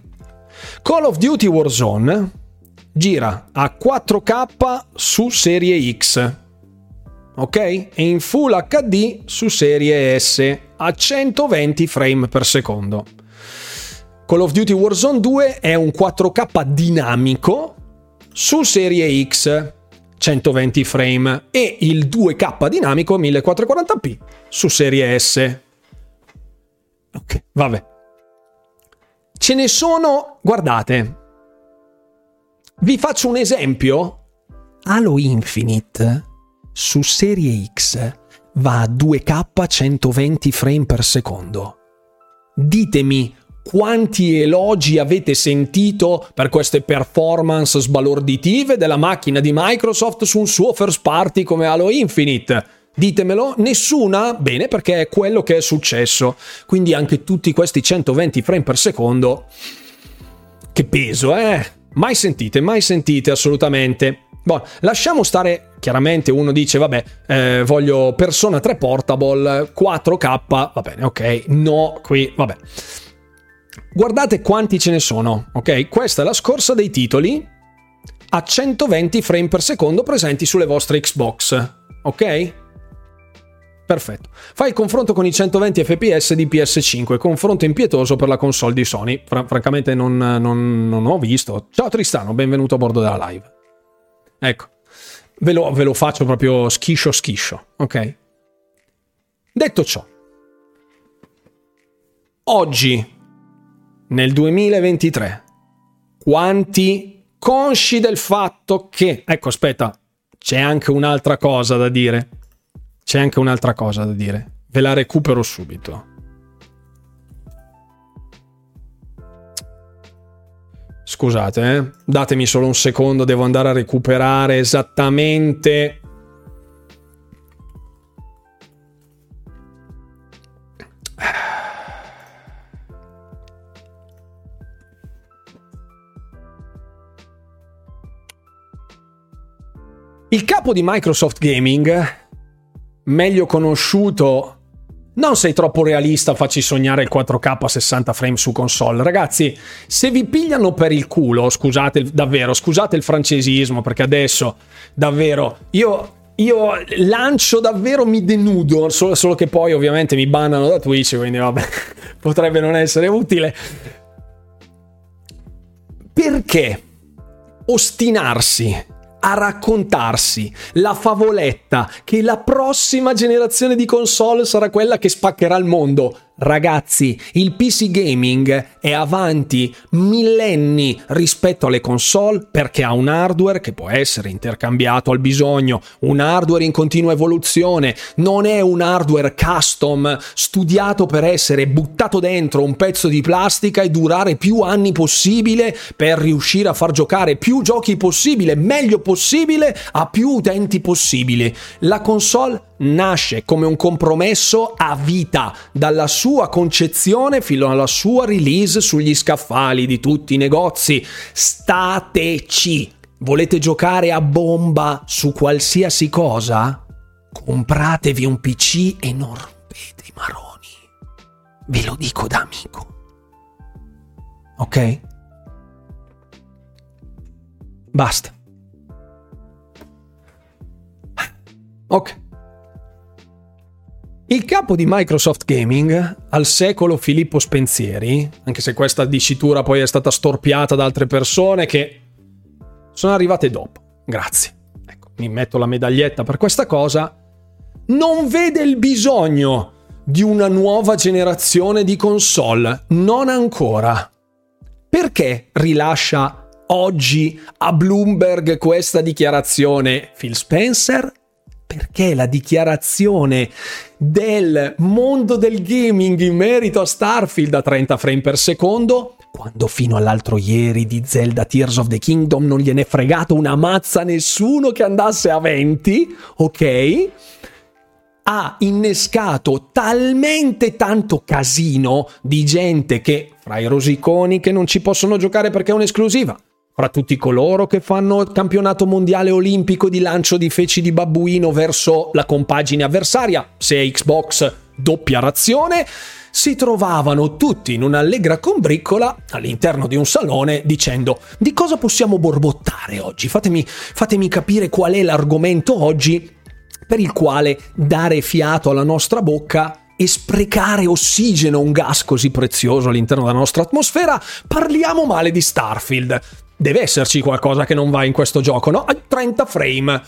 Call of Duty Warzone gira a 4K su serie X ok? E in Full HD su serie S a 120 frame per secondo. Call of Duty Warzone 2 è un 4K dinamico su serie X 120 frame e il 2K dinamico 1440p su serie S. Ok, vabbè. Ce ne sono, guardate. Vi faccio un esempio. Halo Infinite su serie X va a 2K 120 frame per secondo. Ditemi quanti elogi avete sentito per queste performance sbalorditive della macchina di Microsoft su un suo first party come Halo Infinite. Ditemelo, nessuna? Bene, perché è quello che è successo. Quindi anche tutti questi 120 frame per secondo. Che peso, eh? Mai sentite, mai sentite assolutamente. Boh, lasciamo stare, chiaramente uno dice, vabbè, eh, voglio Persona 3 Portable 4K, va bene, ok, no, qui, vabbè. Guardate quanti ce ne sono, ok? Questa è la scorsa dei titoli a 120 frame per secondo presenti sulle vostre Xbox, ok? Perfetto. Fai il confronto con i 120 fps di PS5, confronto impietoso per la console di Sony. Fra- francamente non, non, non, ho visto. Ciao Tristano, benvenuto a bordo della live. Ecco, ve lo, ve lo faccio proprio schiscio schiscio, ok? Detto ciò, oggi, nel 2023, quanti consci del fatto che... Ecco, aspetta, c'è anche un'altra cosa da dire c'è anche un'altra cosa da dire. Ve la recupero subito. Scusate, eh? datemi solo un secondo, devo andare a recuperare esattamente Il capo di Microsoft Gaming meglio conosciuto non sei troppo realista, facci sognare il 4K a 60 frame su console. Ragazzi, se vi pigliano per il culo, scusate davvero, scusate il francesismo, perché adesso davvero io, io lancio davvero, mi denudo, solo, solo che poi ovviamente mi bannano da Twitch, quindi vabbè, potrebbe non essere utile. Perché ostinarsi a raccontarsi la favoletta che la prossima generazione di console sarà quella che spaccherà il mondo. Ragazzi, il PC gaming è avanti millenni rispetto alle console perché ha un hardware che può essere intercambiato al bisogno, un hardware in continua evoluzione, non è un hardware custom studiato per essere buttato dentro un pezzo di plastica e durare più anni possibile per riuscire a far giocare più giochi possibile, meglio possibile a più utenti possibile. La console nasce come un compromesso a vita dalla sua concezione fino alla sua release sugli scaffali di tutti i negozi. Stateci! Volete giocare a bomba su qualsiasi cosa? Compratevi un PC e non rompete i maroni. Ve lo dico da amico. Ok? Basta. Ok. Il capo di Microsoft Gaming, al secolo Filippo Spensieri, anche se questa dicitura poi è stata storpiata da altre persone che sono arrivate dopo, grazie. Ecco, mi metto la medaglietta per questa cosa, non vede il bisogno di una nuova generazione di console, non ancora. Perché rilascia oggi a Bloomberg questa dichiarazione Phil Spencer? perché la dichiarazione del mondo del gaming in merito a Starfield a 30 frame per secondo quando fino all'altro ieri di Zelda Tears of the Kingdom non gliene è fregato una mazza nessuno che andasse a 20, ok? Ha innescato talmente tanto casino di gente che, fra i rosiconi che non ci possono giocare perché è un'esclusiva, fra tutti coloro che fanno il campionato mondiale olimpico di lancio di feci di babbuino verso la compagine avversaria, se Xbox doppia razione, si trovavano tutti in un'allegra combriccola all'interno di un salone dicendo di cosa possiamo borbottare oggi? Fatemi, fatemi capire qual è l'argomento oggi per il quale dare fiato alla nostra bocca e sprecare ossigeno, un gas così prezioso all'interno della nostra atmosfera, parliamo male di Starfield. Deve esserci qualcosa che non va in questo gioco, no? 30 frame.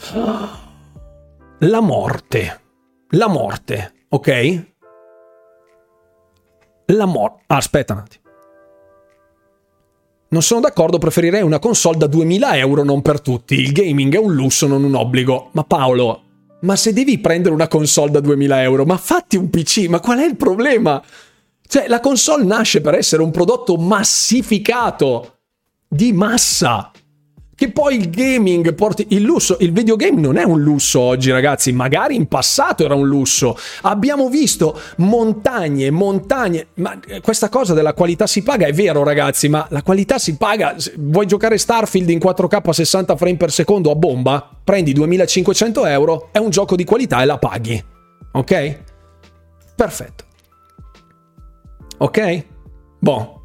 La morte. La morte, ok? La morte. Ah, aspetta un attimo. Non sono d'accordo, preferirei una console da 2000 euro, non per tutti. Il gaming è un lusso, non un obbligo. Ma Paolo, ma se devi prendere una console da 2000 euro, ma fatti un PC, ma qual è il problema? Cioè, la console nasce per essere un prodotto massificato di massa. Che poi il gaming porti il lusso, il videogame non è un lusso oggi, ragazzi, magari in passato era un lusso. Abbiamo visto montagne, montagne, ma eh, questa cosa della qualità si paga è vero, ragazzi, ma la qualità si paga. Vuoi giocare Starfield in 4K a 60 frame per secondo a bomba? Prendi 2500 euro, è un gioco di qualità e la paghi. Ok? Perfetto. Ok? Boh,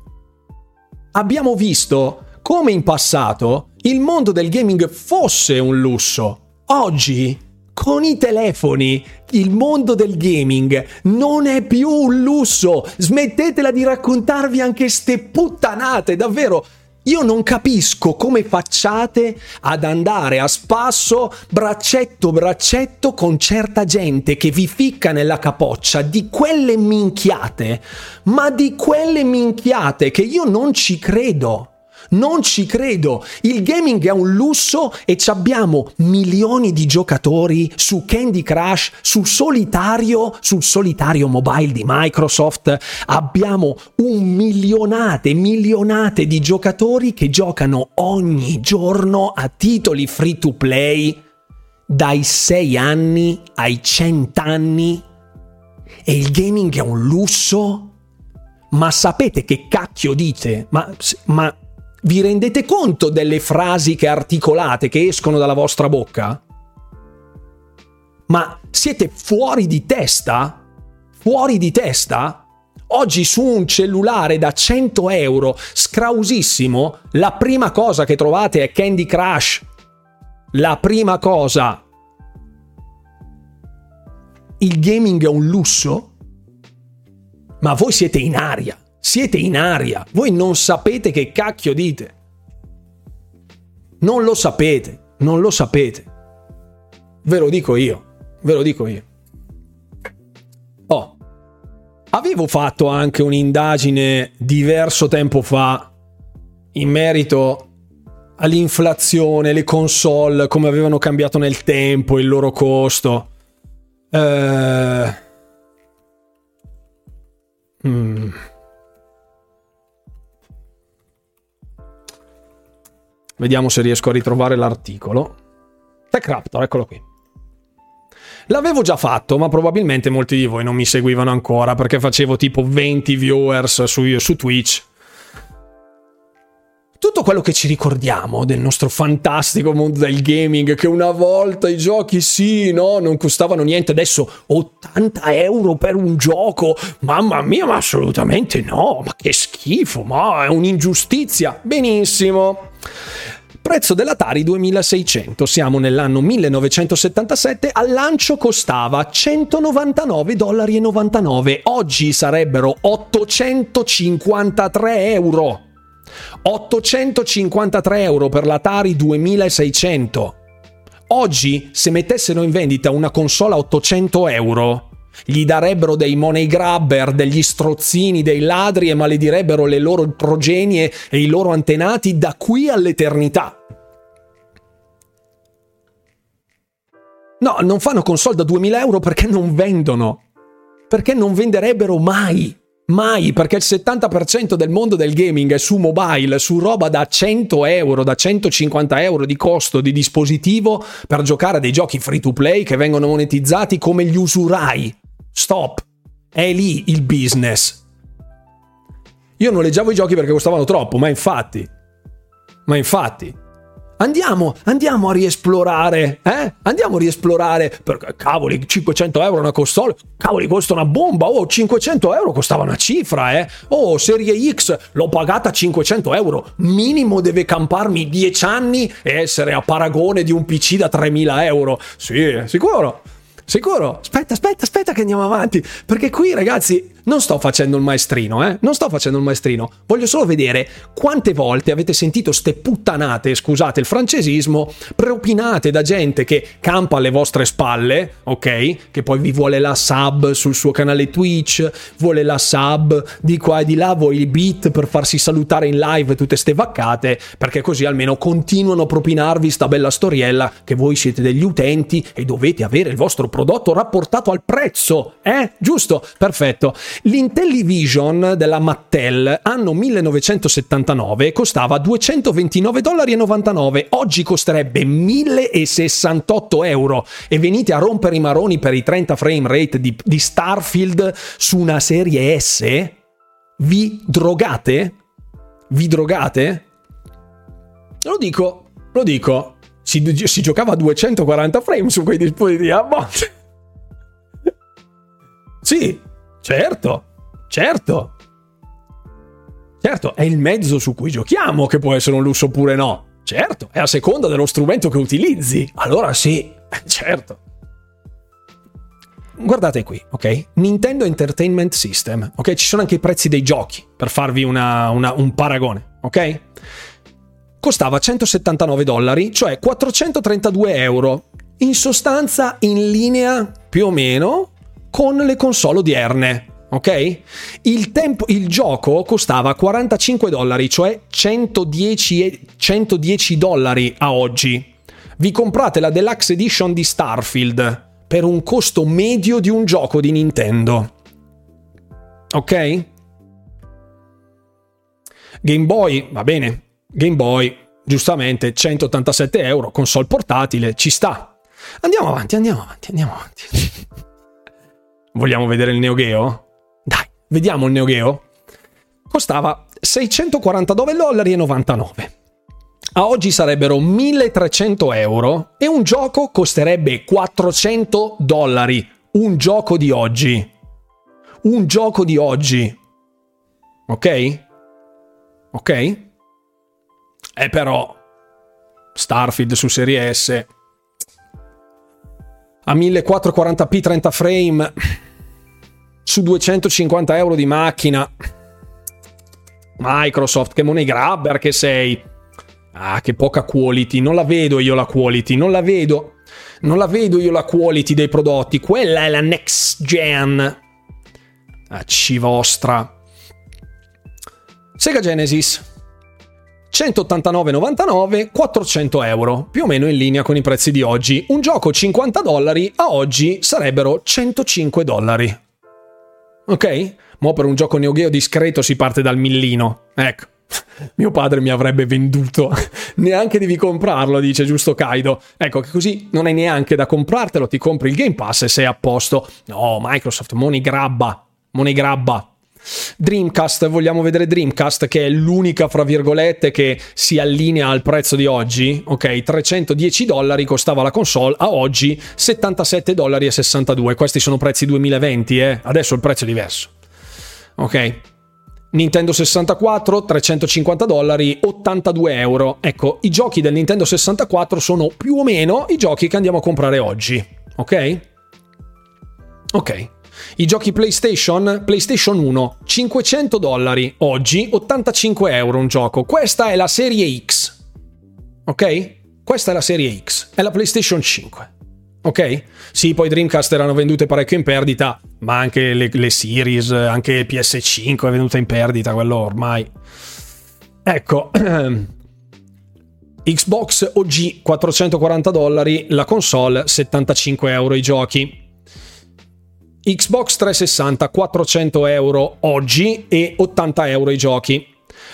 abbiamo visto come in passato il mondo del gaming fosse un lusso. Oggi, con i telefoni, il mondo del gaming non è più un lusso. Smettetela di raccontarvi anche ste puttanate, davvero. Io non capisco come facciate ad andare a spasso braccetto braccetto con certa gente che vi ficca nella capoccia di quelle minchiate, ma di quelle minchiate che io non ci credo. Non ci credo. Il gaming è un lusso e abbiamo milioni di giocatori su Candy Crush, sul solitario, sul solitario mobile di Microsoft. Abbiamo un milionate, milionate di giocatori che giocano ogni giorno a titoli free to play dai 6 anni ai 100 anni. E il gaming è un lusso? Ma sapete che cacchio dite? Ma, ma vi rendete conto delle frasi che articolate, che escono dalla vostra bocca? Ma siete fuori di testa? Fuori di testa? Oggi su un cellulare da 100 euro, scrausissimo, la prima cosa che trovate è Candy Crush. La prima cosa. Il gaming è un lusso? Ma voi siete in aria. Siete in aria, voi non sapete che cacchio dite. Non lo sapete, non lo sapete. Ve lo dico io, ve lo dico io. Oh, avevo fatto anche un'indagine diverso tempo fa in merito all'inflazione, le console, come avevano cambiato nel tempo, il loro costo. Eh... Mm. Vediamo se riesco a ritrovare l'articolo. Tech Raptor, eccolo qui. L'avevo già fatto, ma probabilmente molti di voi non mi seguivano ancora perché facevo tipo 20 viewers su, su Twitch tutto quello che ci ricordiamo del nostro fantastico mondo del gaming, che una volta i giochi sì, no, non costavano niente, adesso 80 euro per un gioco, mamma mia, ma assolutamente no, ma che schifo, ma è un'ingiustizia. Benissimo. Prezzo dell'Atari 2600, siamo nell'anno 1977, al lancio costava 199,99 dollari, oggi sarebbero 853 euro. 853 euro per l'Atari 2600. Oggi, se mettessero in vendita una console a 800 euro, gli darebbero dei money grabber, degli strozzini, dei ladri e maledirebbero le loro progenie e i loro antenati da qui all'eternità. No, non fanno console da 2000 euro perché non vendono. Perché non venderebbero mai. Mai, perché il 70% del mondo del gaming è su mobile, su roba da 100 euro, da 150 euro di costo di dispositivo per giocare a dei giochi free to play che vengono monetizzati come gli usurai. Stop. È lì il business. Io noleggiavo i giochi perché costavano troppo, ma infatti. Ma infatti. Andiamo, andiamo a riesplorare, eh? Andiamo a riesplorare, perché cavoli, 500 euro una console, cavoli, costa una bomba, oh, 500 euro costava una cifra, eh? Oh, serie X, l'ho pagata 500 euro, minimo deve camparmi 10 anni e essere a paragone di un PC da 3000 euro. Sì, sicuro. Sicuro? Aspetta, aspetta, aspetta che andiamo avanti. Perché qui, ragazzi, non sto facendo il maestrino, eh? Non sto facendo il maestrino. Voglio solo vedere quante volte avete sentito ste puttanate, scusate il francesismo, propinate da gente che campa alle vostre spalle, ok? Che poi vi vuole la sub sul suo canale Twitch, vuole la sub di qua e di là, vuole il beat per farsi salutare in live tutte ste vaccate, perché così almeno continuano a propinarvi sta bella storiella che voi siete degli utenti e dovete avere il vostro prodotto rapportato al prezzo, eh? Giusto? Perfetto. L'Intellivision della Mattel anno 1979 costava 229,99 dollari, oggi costerebbe 1068 euro e venite a rompere i maroni per i 30 frame rate di, di Starfield su una serie S? Vi drogate? Vi drogate? Lo dico, lo dico. Si, si giocava a 240 frame su quei dispositivi a volte. Sì, certo, certo. Certo, è il mezzo su cui giochiamo che può essere un lusso oppure no. Certo, è a seconda dello strumento che utilizzi. Allora sì, certo. Guardate qui, ok? Nintendo Entertainment System, ok? Ci sono anche i prezzi dei giochi per farvi una, una, un paragone, ok? Costava 179 dollari, cioè 432 euro. In sostanza in linea più o meno con le console odierne, ok? Il, tempo, il gioco costava 45 dollari, cioè 110, 110 dollari a oggi. Vi comprate la Deluxe Edition di Starfield per un costo medio di un gioco di Nintendo. Ok? Game Boy, va bene. Game Boy, giustamente, 187 euro, console portatile, ci sta. Andiamo avanti, andiamo avanti, andiamo avanti. Vogliamo vedere il Neo Geo? Vediamo il Neo Geo. Costava 649 dollari 99. A oggi sarebbero 1300 euro e un gioco costerebbe 400 dollari. Un gioco di oggi. Un gioco di oggi. Ok? Ok? E però Starfield su serie S a 1440p 30 frame su 250 euro di macchina. Microsoft, che money grabber che sei. Ah, che poca quality. Non la vedo io la quality, non la vedo. Non la vedo io la quality dei prodotti. Quella è la next gen. Ah, ci vostra. Sega Genesis. 189,99, 400 euro, più o meno in linea con i prezzi di oggi. Un gioco 50 dollari a oggi sarebbero 105 dollari. Ok? Mo per un gioco Neo Geo discreto si parte dal millino. Ecco. Mio padre mi avrebbe venduto. neanche devi comprarlo, dice giusto Kaido. Ecco che così non hai neanche da comprartelo, ti compri il Game Pass e sei a posto. No, Microsoft, money grabba. Money grabba. Dreamcast, vogliamo vedere Dreamcast che è l'unica fra virgolette che si allinea al prezzo di oggi, ok? 310 dollari costava la console, a oggi 77 dollari e 62. Questi sono prezzi 2020, eh? Adesso il prezzo è diverso. Ok? Nintendo 64, 350 dollari, 82 euro. Ecco, i giochi del Nintendo 64 sono più o meno i giochi che andiamo a comprare oggi. Ok? Ok. I giochi PlayStation, PlayStation 1, 500 dollari, oggi 85 euro un gioco. Questa è la serie X. Ok? Questa è la serie X, è la PlayStation 5. Ok? Sì, poi Dreamcast erano vendute parecchio in perdita, ma anche le, le Series, anche PS5 è venuta in perdita, quello ormai. Ecco, Xbox OG 440 dollari, la console 75 euro i giochi. Xbox 360 400 euro oggi e 80 euro i giochi.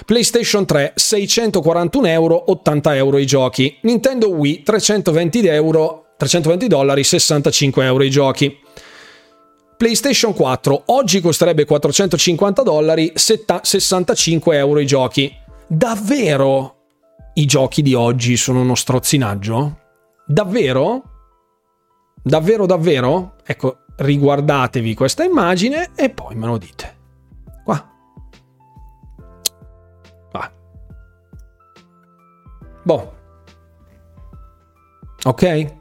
PlayStation 3 641 euro, 80 euro i giochi. Nintendo Wii 320 euro, 320 dollari, 65 euro i giochi. PlayStation 4 oggi costerebbe 450 dollari, 65 euro i giochi. Davvero i giochi di oggi sono uno strozzinaggio? Davvero? Davvero, davvero? Ecco, riguardatevi questa immagine e poi me lo dite. Qua. Qua. Boh. Ok?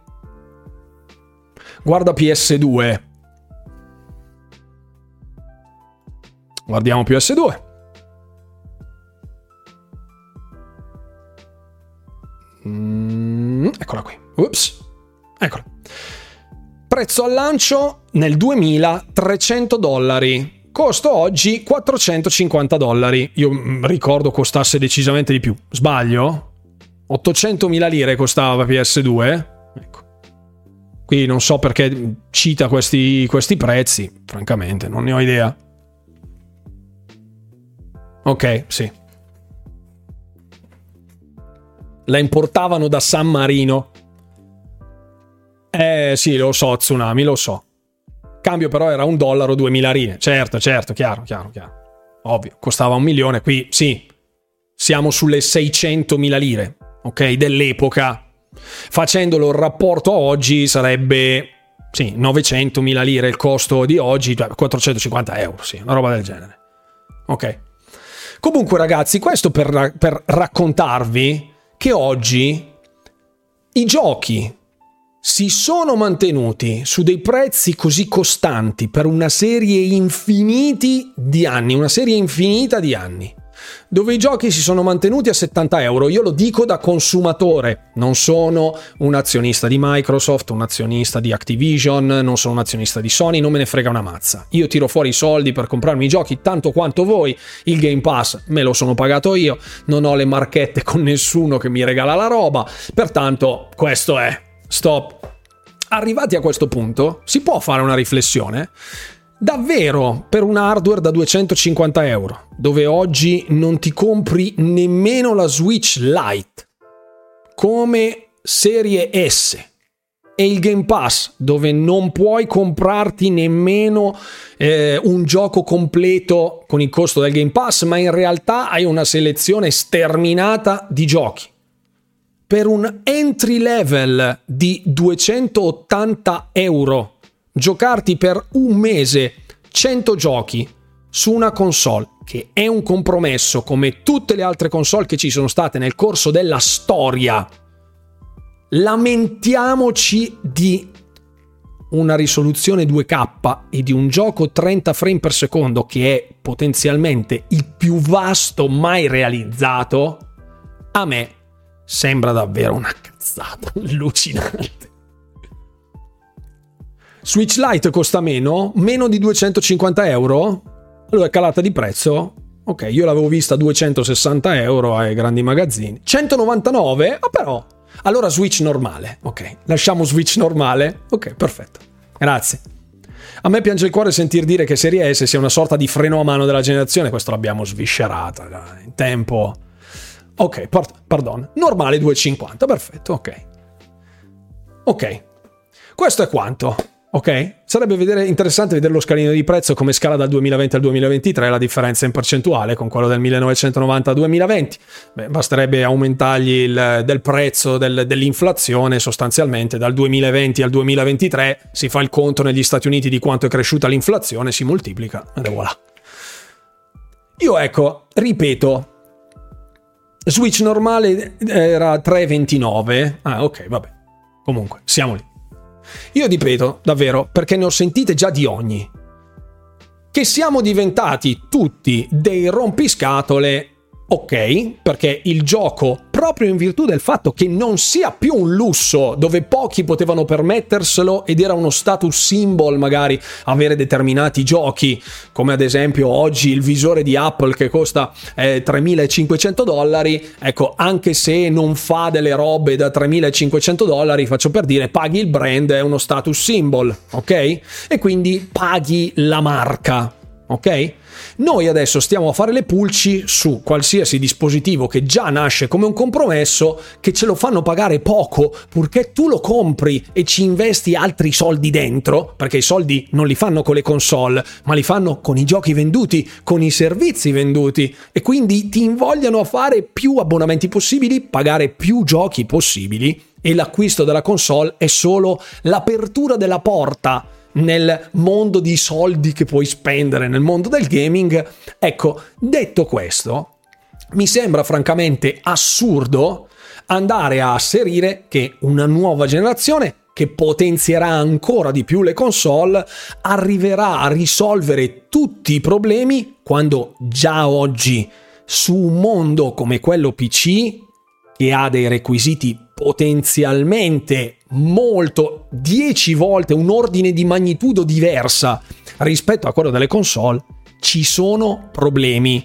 Guarda PS2. Guardiamo PS2. Mm, eccola qui. Ups. Eccola. Prezzo al lancio nel 2000 300 dollari. Costo oggi 450 dollari. Io mm, ricordo costasse decisamente di più. Sbaglio? 800.000 lire costava PS2. Ecco. Qui non so perché cita questi, questi prezzi. Francamente, non ne ho idea. Ok, sì. La importavano da San Marino. Eh sì, lo so, Tsunami, lo so. Cambio però era un dollaro, 2000 rine. Certo, certo, chiaro, chiaro, chiaro. Ovvio, costava un milione, qui sì, siamo sulle 600.000 lire, ok, dell'epoca. Facendolo il rapporto a oggi sarebbe, sì, 900.000 lire il costo di oggi, 450 cioè euro, sì, una roba del genere. Ok. Comunque ragazzi, questo per, per raccontarvi che oggi i giochi si sono mantenuti su dei prezzi così costanti per una serie infiniti di anni, una serie infinita di anni, dove i giochi si sono mantenuti a 70 euro. Io lo dico da consumatore, non sono un azionista di Microsoft, un azionista di Activision, non sono un azionista di Sony, non me ne frega una mazza. Io tiro fuori i soldi per comprarmi i giochi tanto quanto voi, il Game Pass me lo sono pagato io, non ho le marchette con nessuno che mi regala la roba, pertanto questo è Stop. Arrivati a questo punto, si può fare una riflessione? Davvero per un hardware da 250 euro, dove oggi non ti compri nemmeno la Switch Lite come serie S e il Game Pass, dove non puoi comprarti nemmeno eh, un gioco completo con il costo del Game Pass, ma in realtà hai una selezione sterminata di giochi per un entry level di 280 euro, giocarti per un mese 100 giochi su una console che è un compromesso come tutte le altre console che ci sono state nel corso della storia. Lamentiamoci di una risoluzione 2K e di un gioco 30 frame per secondo che è potenzialmente il più vasto mai realizzato, a me Sembra davvero una cazzata allucinante. Switch Lite costa meno, meno di 250 euro. Allora è calata di prezzo. Ok, io l'avevo vista a 260 euro ai grandi magazzini. 199? Ah però. Allora Switch normale. Ok, lasciamo Switch normale. Ok, perfetto. Grazie. A me piange il cuore sentir dire che Serie S sia una sorta di freno a mano della generazione. Questo l'abbiamo sviscerata in tempo Ok, pard- pardon. Normale 2,50, perfetto, ok. Ok. Questo è quanto. Ok? Sarebbe vedere, interessante vedere lo scalino di prezzo come scala dal 2020 al 2023, la differenza in percentuale con quello del 1990 al 2020. Beh, basterebbe aumentargli il del prezzo del, dell'inflazione sostanzialmente dal 2020 al 2023, si fa il conto negli Stati Uniti di quanto è cresciuta l'inflazione, si moltiplica è voilà. Io ecco, ripeto, Switch normale era 3,29. Ah, ok, vabbè. Comunque, siamo lì. Io ripeto, davvero, perché ne ho sentite già di ogni. Che siamo diventati tutti dei rompiscatole ok, perché il gioco, proprio in virtù del fatto che non sia più un lusso dove pochi potevano permetterselo ed era uno status symbol magari avere determinati giochi, come ad esempio oggi il visore di Apple che costa eh, 3500 dollari, ecco, anche se non fa delle robe da 3500 dollari, faccio per dire, paghi il brand, è uno status symbol, ok? E quindi paghi la marca, ok? Noi adesso stiamo a fare le pulci su qualsiasi dispositivo che già nasce come un compromesso, che ce lo fanno pagare poco, purché tu lo compri e ci investi altri soldi dentro, perché i soldi non li fanno con le console, ma li fanno con i giochi venduti, con i servizi venduti, e quindi ti invogliano a fare più abbonamenti possibili, pagare più giochi possibili, e l'acquisto della console è solo l'apertura della porta nel mondo di soldi che puoi spendere nel mondo del gaming. Ecco, detto questo, mi sembra francamente assurdo andare a asserire che una nuova generazione che potenzierà ancora di più le console, arriverà a risolvere tutti i problemi quando già oggi su un mondo come quello PC, che ha dei requisiti potenzialmente molto 10 volte un ordine di magnitudo diversa rispetto a quello delle console, ci sono problemi,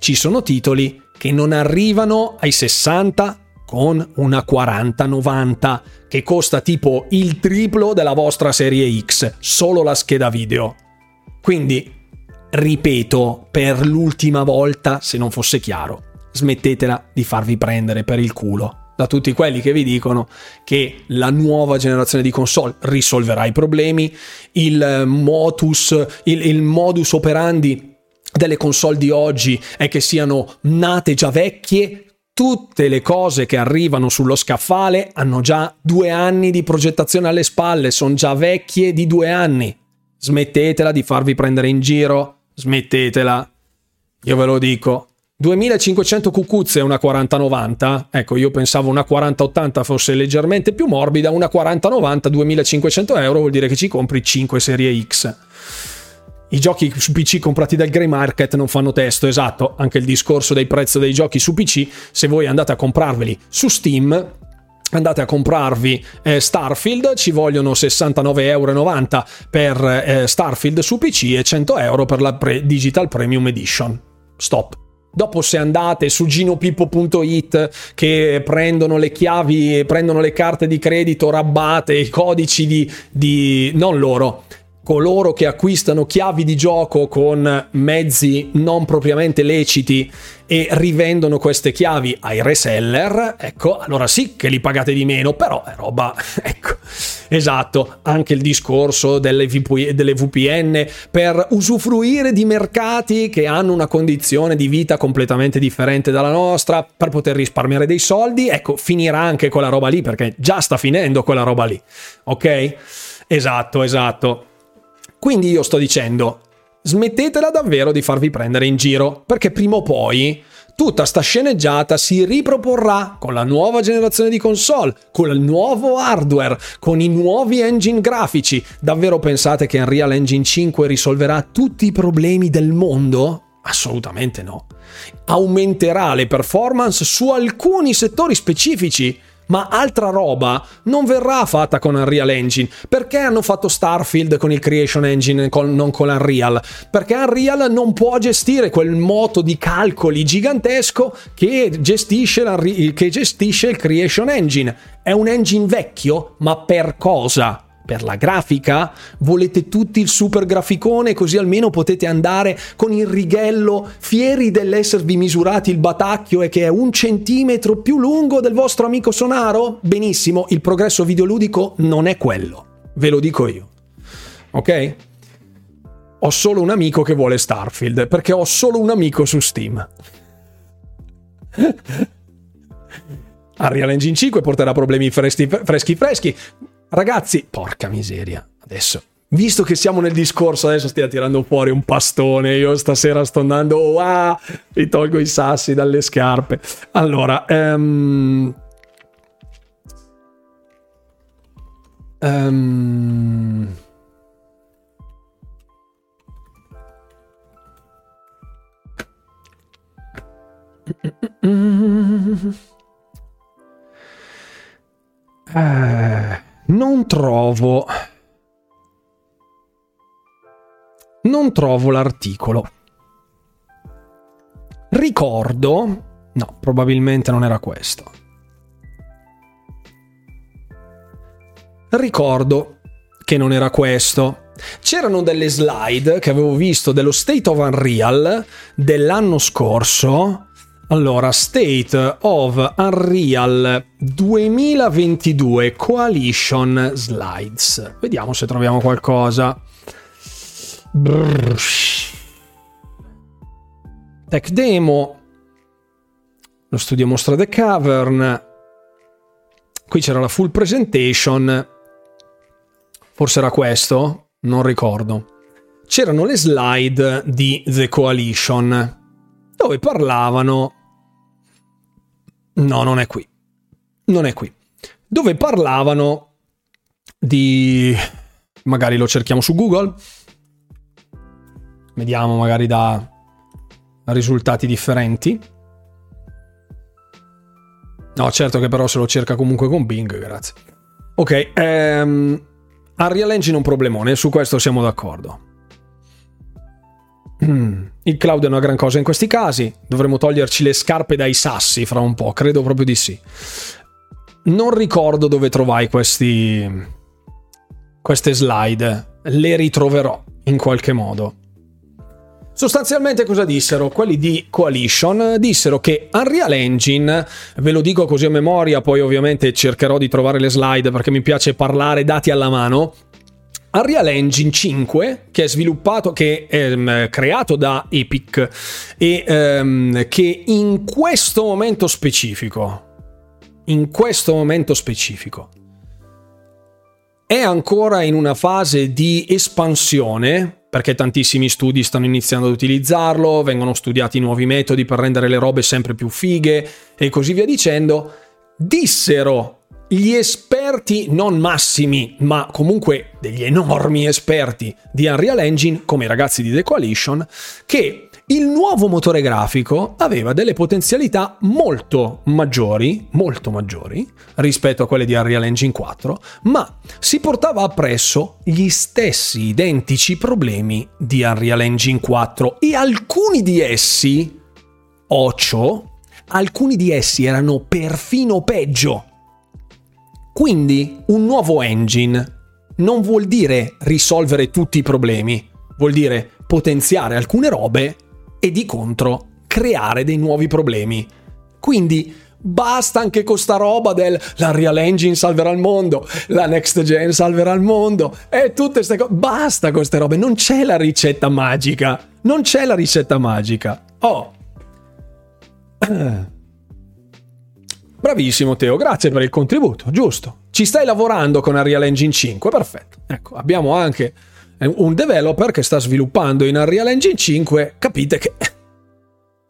ci sono titoli che non arrivano ai 60 con una 4090 che costa tipo il triplo della vostra serie X, solo la scheda video. Quindi, ripeto per l'ultima volta, se non fosse chiaro, smettetela di farvi prendere per il culo da tutti quelli che vi dicono che la nuova generazione di console risolverà i problemi, il modus, il, il modus operandi delle console di oggi è che siano nate già vecchie, tutte le cose che arrivano sullo scaffale hanno già due anni di progettazione alle spalle, sono già vecchie di due anni. Smettetela di farvi prendere in giro, smettetela. Io ve lo dico, 2500 cucuzze una 4090, ecco io pensavo una 4080 fosse leggermente più morbida, una 4090 2500 euro vuol dire che ci compri 5 serie X. I giochi su PC comprati dal grey market non fanno testo, esatto, anche il discorso dei prezzi dei giochi su PC, se voi andate a comprarveli su Steam, andate a comprarvi eh, Starfield, ci vogliono 69,90 euro per eh, Starfield su PC e 100 euro per la pre- Digital Premium Edition. Stop. Dopo se andate su ginopippo.it che prendono le chiavi, prendono le carte di credito rabbate, i codici di, di non loro, coloro che acquistano chiavi di gioco con mezzi non propriamente leciti e rivendono queste chiavi ai reseller, ecco, allora sì che li pagate di meno, però è roba, ecco, esatto, anche il discorso delle, VP, delle VPN per usufruire di mercati che hanno una condizione di vita completamente differente dalla nostra, per poter risparmiare dei soldi, ecco, finirà anche quella roba lì, perché già sta finendo quella roba lì, ok? Esatto, esatto. Quindi io sto dicendo, smettetela davvero di farvi prendere in giro, perché prima o poi tutta sta sceneggiata si riproporrà con la nuova generazione di console, con il nuovo hardware, con i nuovi engine grafici. Davvero pensate che Unreal Engine 5 risolverà tutti i problemi del mondo? Assolutamente no. Aumenterà le performance su alcuni settori specifici, ma altra roba non verrà fatta con Unreal Engine. Perché hanno fatto Starfield con il Creation Engine, con, non con Unreal? Perché Unreal non può gestire quel moto di calcoli gigantesco che gestisce, che gestisce il Creation Engine. È un engine vecchio, ma per cosa? Per la grafica? Volete tutti il super graficone così almeno potete andare con il righello fieri dell'esservi misurati il batacchio e che è un centimetro più lungo del vostro amico Sonaro? Benissimo, il progresso videoludico non è quello, ve lo dico io. Ok? Ho solo un amico che vuole Starfield perché ho solo un amico su Steam. Unreal Engine 5 porterà problemi freschi freschi freschi. Ragazzi, porca miseria, adesso visto che siamo nel discorso, adesso stia tirando fuori un pastone. Io stasera sto andando, wow, mi tolgo i sassi dalle scarpe. Allora, um, um, eh non trovo non trovo l'articolo. Ricordo, no, probabilmente non era questo. Ricordo che non era questo. C'erano delle slide che avevo visto dello State of Unreal dell'anno scorso allora, State of Unreal 2022 Coalition Slides. Vediamo se troviamo qualcosa. Brrr. Tech Demo. Lo studio mostra The Cavern. Qui c'era la full presentation. Forse era questo? Non ricordo. C'erano le slide di The Coalition dove parlavano No, non è qui. Non è qui. Dove parlavano di... Magari lo cerchiamo su Google. Vediamo magari da risultati differenti. No, certo che però se lo cerca comunque con Bing, grazie. Ok, ehm, Unreal Engine è un problemone, su questo siamo d'accordo. Il cloud è una gran cosa in questi casi, dovremmo toglierci le scarpe dai sassi fra un po', credo proprio di sì. Non ricordo dove trovai questi, queste slide, le ritroverò in qualche modo. Sostanzialmente cosa dissero? Quelli di Coalition dissero che Unreal Engine, ve lo dico così a memoria, poi ovviamente cercherò di trovare le slide perché mi piace parlare dati alla mano, Unreal Engine 5, che è sviluppato, che è um, creato da Epic e um, che in questo momento specifico, in questo momento specifico, è ancora in una fase di espansione, perché tantissimi studi stanno iniziando ad utilizzarlo, vengono studiati nuovi metodi per rendere le robe sempre più fighe e così via dicendo, dissero gli esperti non massimi, ma comunque degli enormi esperti di Unreal Engine, come i ragazzi di The Coalition, che il nuovo motore grafico aveva delle potenzialità molto maggiori, molto maggiori rispetto a quelle di Unreal Engine 4, ma si portava appresso gli stessi identici problemi di Unreal Engine 4 e alcuni di essi, occio, alcuni di essi erano perfino peggio. Quindi un nuovo engine non vuol dire risolvere tutti i problemi, vuol dire potenziare alcune robe e di contro creare dei nuovi problemi. Quindi basta anche con sta roba del la Real Engine salverà il mondo, la Next Gen salverà il mondo e tutte queste cose. Basta con queste robe, non c'è la ricetta magica. Non c'è la ricetta magica. Oh. Bravissimo Teo, grazie per il contributo, giusto. Ci stai lavorando con Unreal Engine 5, perfetto. Ecco, abbiamo anche un developer che sta sviluppando in Unreal Engine 5, capite che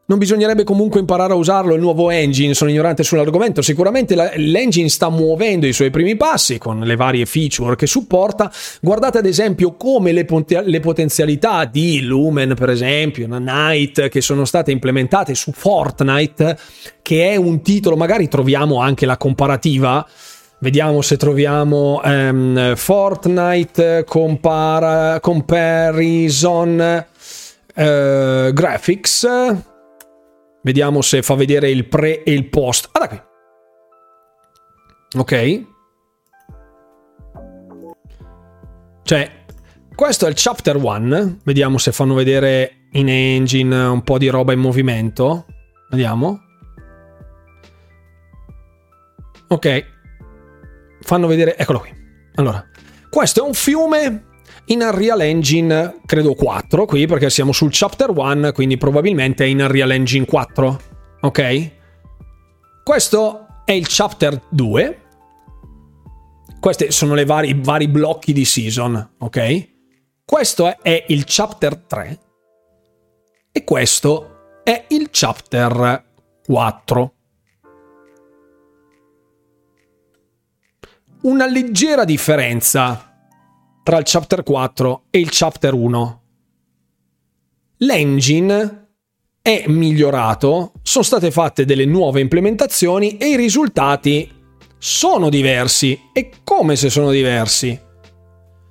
non bisognerebbe comunque imparare a usarlo il nuovo engine, sono ignorante sull'argomento, sicuramente l'engine sta muovendo i suoi primi passi con le varie feature che supporta, guardate ad esempio come le, pot- le potenzialità di Lumen per esempio, Night che sono state implementate su Fortnite, che è un titolo, magari troviamo anche la comparativa, Vediamo se troviamo um, Fortnite compara, comparison uh, graphics. Vediamo se fa vedere il pre e il post. Ah, da qui. Ok. Cioè, questo è il chapter 1. Vediamo se fanno vedere in engine un po' di roba in movimento. Vediamo. Ok fanno vedere, eccolo qui. Allora, questo è un fiume in Unreal Engine, credo 4 qui, perché siamo sul chapter 1, quindi probabilmente è in Unreal Engine 4, ok? Questo è il chapter 2. Questi sono i vari, vari blocchi di season, ok? Questo è, è il chapter 3 e questo è il chapter 4. una leggera differenza tra il chapter 4 e il chapter 1. L'engine è migliorato, sono state fatte delle nuove implementazioni e i risultati sono diversi. E come se sono diversi?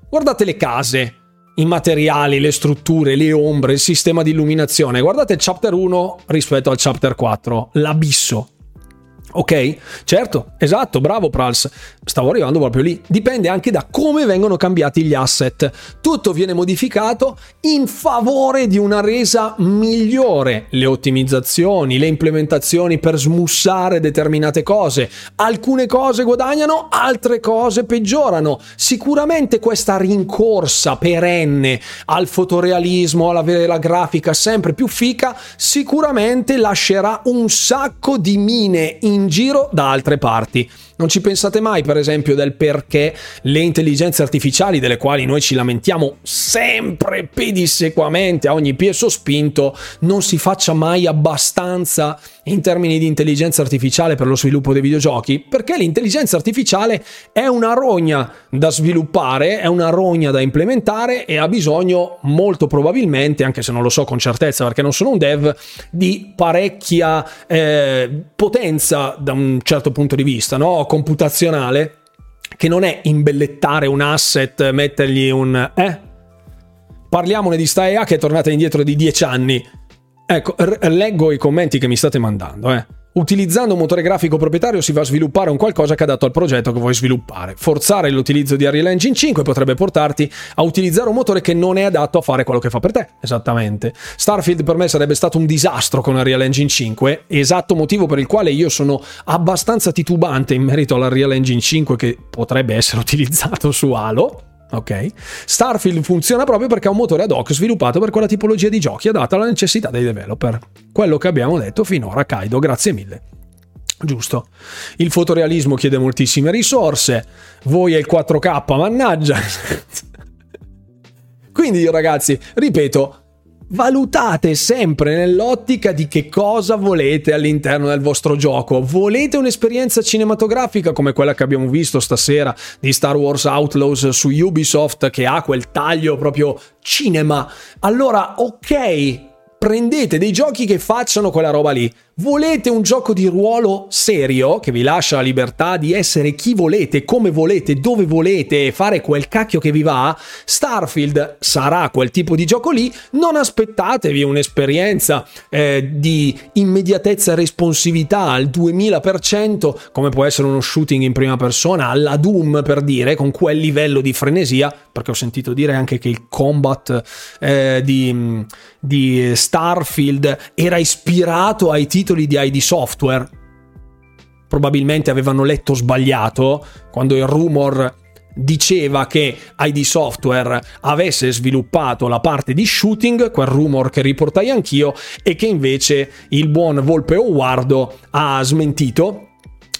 Guardate le case, i materiali, le strutture, le ombre, il sistema di illuminazione. Guardate il chapter 1 rispetto al chapter 4, l'abisso. Ok? Certo, esatto, bravo Prals. Stavo arrivando proprio lì. Dipende anche da come vengono cambiati gli asset. Tutto viene modificato in favore di una resa migliore. Le ottimizzazioni, le implementazioni per smussare determinate cose. Alcune cose guadagnano, altre cose peggiorano. Sicuramente questa rincorsa perenne al fotorealismo, all'avere la grafica sempre più fica, sicuramente lascerà un sacco di mine in giro da altre parti. Non ci pensate mai, per esempio, del perché le intelligenze artificiali, delle quali noi ci lamentiamo sempre pedissequamente a ogni piede sospinto, non si faccia mai abbastanza in termini di intelligenza artificiale per lo sviluppo dei videogiochi? Perché l'intelligenza artificiale è una rogna da sviluppare, è una rogna da implementare e ha bisogno molto probabilmente, anche se non lo so con certezza perché non sono un dev, di parecchia eh, potenza da un certo punto di vista, no? computazionale che non è imbellettare un asset, mettergli un... Eh? Parliamone di sta EA che è tornata indietro di 10 anni. Ecco, r- leggo i commenti che mi state mandando, eh. Utilizzando un motore grafico proprietario si va a sviluppare un qualcosa che è adatto al progetto che vuoi sviluppare. Forzare l'utilizzo di Unreal Engine 5 potrebbe portarti a utilizzare un motore che non è adatto a fare quello che fa per te. Esattamente. Starfield per me sarebbe stato un disastro con Unreal Engine 5, esatto motivo per il quale io sono abbastanza titubante in merito all'Unreal Engine 5 che potrebbe essere utilizzato su Halo ok? Starfield funziona proprio perché è un motore ad hoc sviluppato per quella tipologia di giochi adatta alla necessità dei developer. Quello che abbiamo detto finora, Kaido, grazie mille. Giusto. Il fotorealismo chiede moltissime risorse. Voi è il 4K, mannaggia. Quindi ragazzi, ripeto, Valutate sempre nell'ottica di che cosa volete all'interno del vostro gioco. Volete un'esperienza cinematografica come quella che abbiamo visto stasera di Star Wars Outlaws su Ubisoft che ha quel taglio proprio cinema? Allora, ok, prendete dei giochi che facciano quella roba lì. Volete un gioco di ruolo serio che vi lascia la libertà di essere chi volete, come volete, dove volete e fare quel cacchio che vi va? Starfield sarà quel tipo di gioco lì. Non aspettatevi un'esperienza eh, di immediatezza e responsività al 2000%, come può essere uno shooting in prima persona, alla Doom per dire, con quel livello di frenesia, perché ho sentito dire anche che il combat eh, di, di Starfield era ispirato ai titoli titoli di ID Software. Probabilmente avevano letto sbagliato quando il rumor diceva che ID Software avesse sviluppato la parte di shooting, quel rumor che riportai anch'io, e che invece il buon Volpe Owardo ha smentito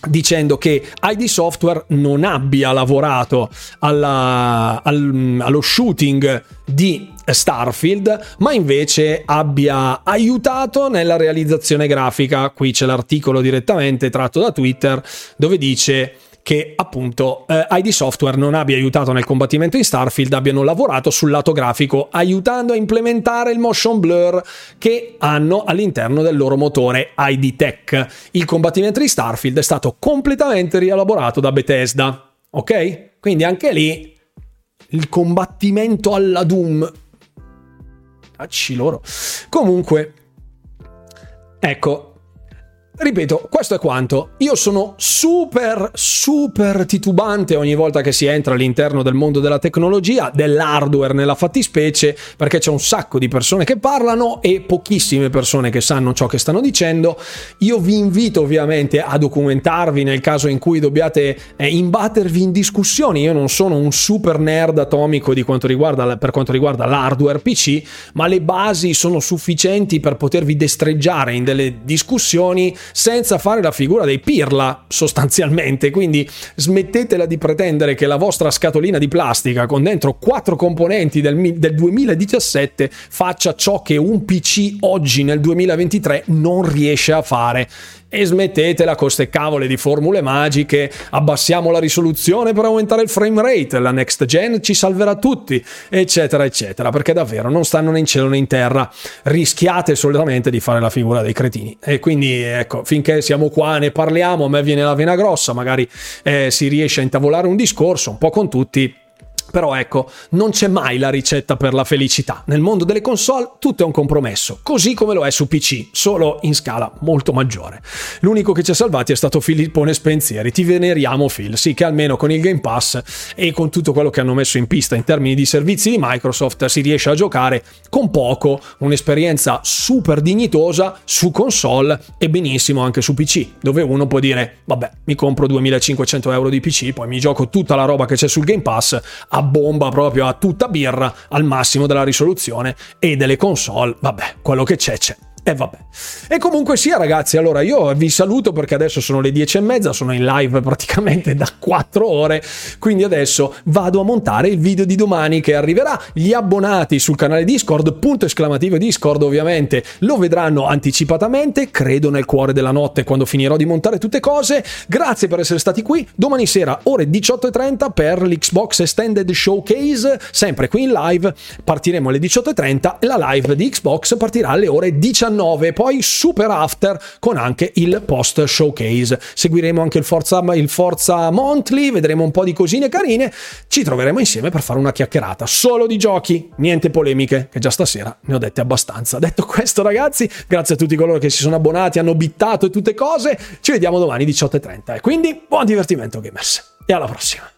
dicendo che ID Software non abbia lavorato alla, al, allo shooting di Starfield, ma invece abbia aiutato nella realizzazione grafica. Qui c'è l'articolo direttamente tratto da Twitter dove dice che appunto eh, ID Software non abbia aiutato nel combattimento in Starfield, abbiano lavorato sul lato grafico, aiutando a implementare il motion blur che hanno all'interno del loro motore ID Tech. Il combattimento di Starfield è stato completamente rielaborato da Bethesda, ok? Quindi anche lì il combattimento alla Doom. Facci loro. Comunque, ecco, Ripeto, questo è quanto. Io sono super, super titubante ogni volta che si entra all'interno del mondo della tecnologia, dell'hardware nella fattispecie, perché c'è un sacco di persone che parlano e pochissime persone che sanno ciò che stanno dicendo. Io vi invito ovviamente a documentarvi nel caso in cui dobbiate eh, imbattervi in discussioni. Io non sono un super nerd atomico quanto riguarda, per quanto riguarda l'hardware PC, ma le basi sono sufficienti per potervi destreggiare in delle discussioni senza fare la figura dei pirla sostanzialmente. Quindi smettetela di pretendere che la vostra scatolina di plastica con dentro quattro componenti del, del 2017 faccia ciò che un PC oggi nel 2023 non riesce a fare e smettetela con queste cavole di formule magiche, abbassiamo la risoluzione per aumentare il frame rate, la next gen ci salverà tutti, eccetera, eccetera, perché davvero non stanno né in cielo né in terra, rischiate solitamente di fare la figura dei cretini. E quindi ecco, finché siamo qua ne parliamo, a me viene la vena grossa, magari eh, si riesce a intavolare un discorso un po' con tutti però ecco, non c'è mai la ricetta per la felicità. Nel mondo delle console tutto è un compromesso, così come lo è su PC, solo in scala molto maggiore. L'unico che ci ha salvati è stato Filippone Spensieri. Ti veneriamo Phil, sì che almeno con il Game Pass e con tutto quello che hanno messo in pista in termini di servizi di Microsoft si riesce a giocare con poco, un'esperienza super dignitosa su console e benissimo anche su PC, dove uno può dire vabbè mi compro 2500 euro di PC, poi mi gioco tutta la roba che c'è sul Game Pass a bomba proprio a tutta birra al massimo della risoluzione e delle console, vabbè, quello che c'è c'è. E vabbè. E comunque sia, ragazzi, allora io vi saluto perché adesso sono le 10 e mezza, sono in live praticamente da 4 ore. Quindi adesso vado a montare il video di domani che arriverà. Gli abbonati sul canale Discord, punto esclamativo Discord, ovviamente lo vedranno anticipatamente. Credo nel cuore della notte quando finirò di montare tutte cose. Grazie per essere stati qui. Domani sera, ore 18.30 per l'Xbox Extended Showcase, sempre qui in live. Partiremo alle 18.30 e la live di Xbox partirà alle ore 19. 19, poi super after con anche il post showcase. Seguiremo anche il Forza, il Forza Monthly, vedremo un po' di cosine carine, ci troveremo insieme per fare una chiacchierata solo di giochi, niente polemiche, che già stasera ne ho dette abbastanza. Detto questo ragazzi, grazie a tutti coloro che si sono abbonati, hanno bittato e tutte cose, ci vediamo domani 18.30 e quindi buon divertimento gamers e alla prossima.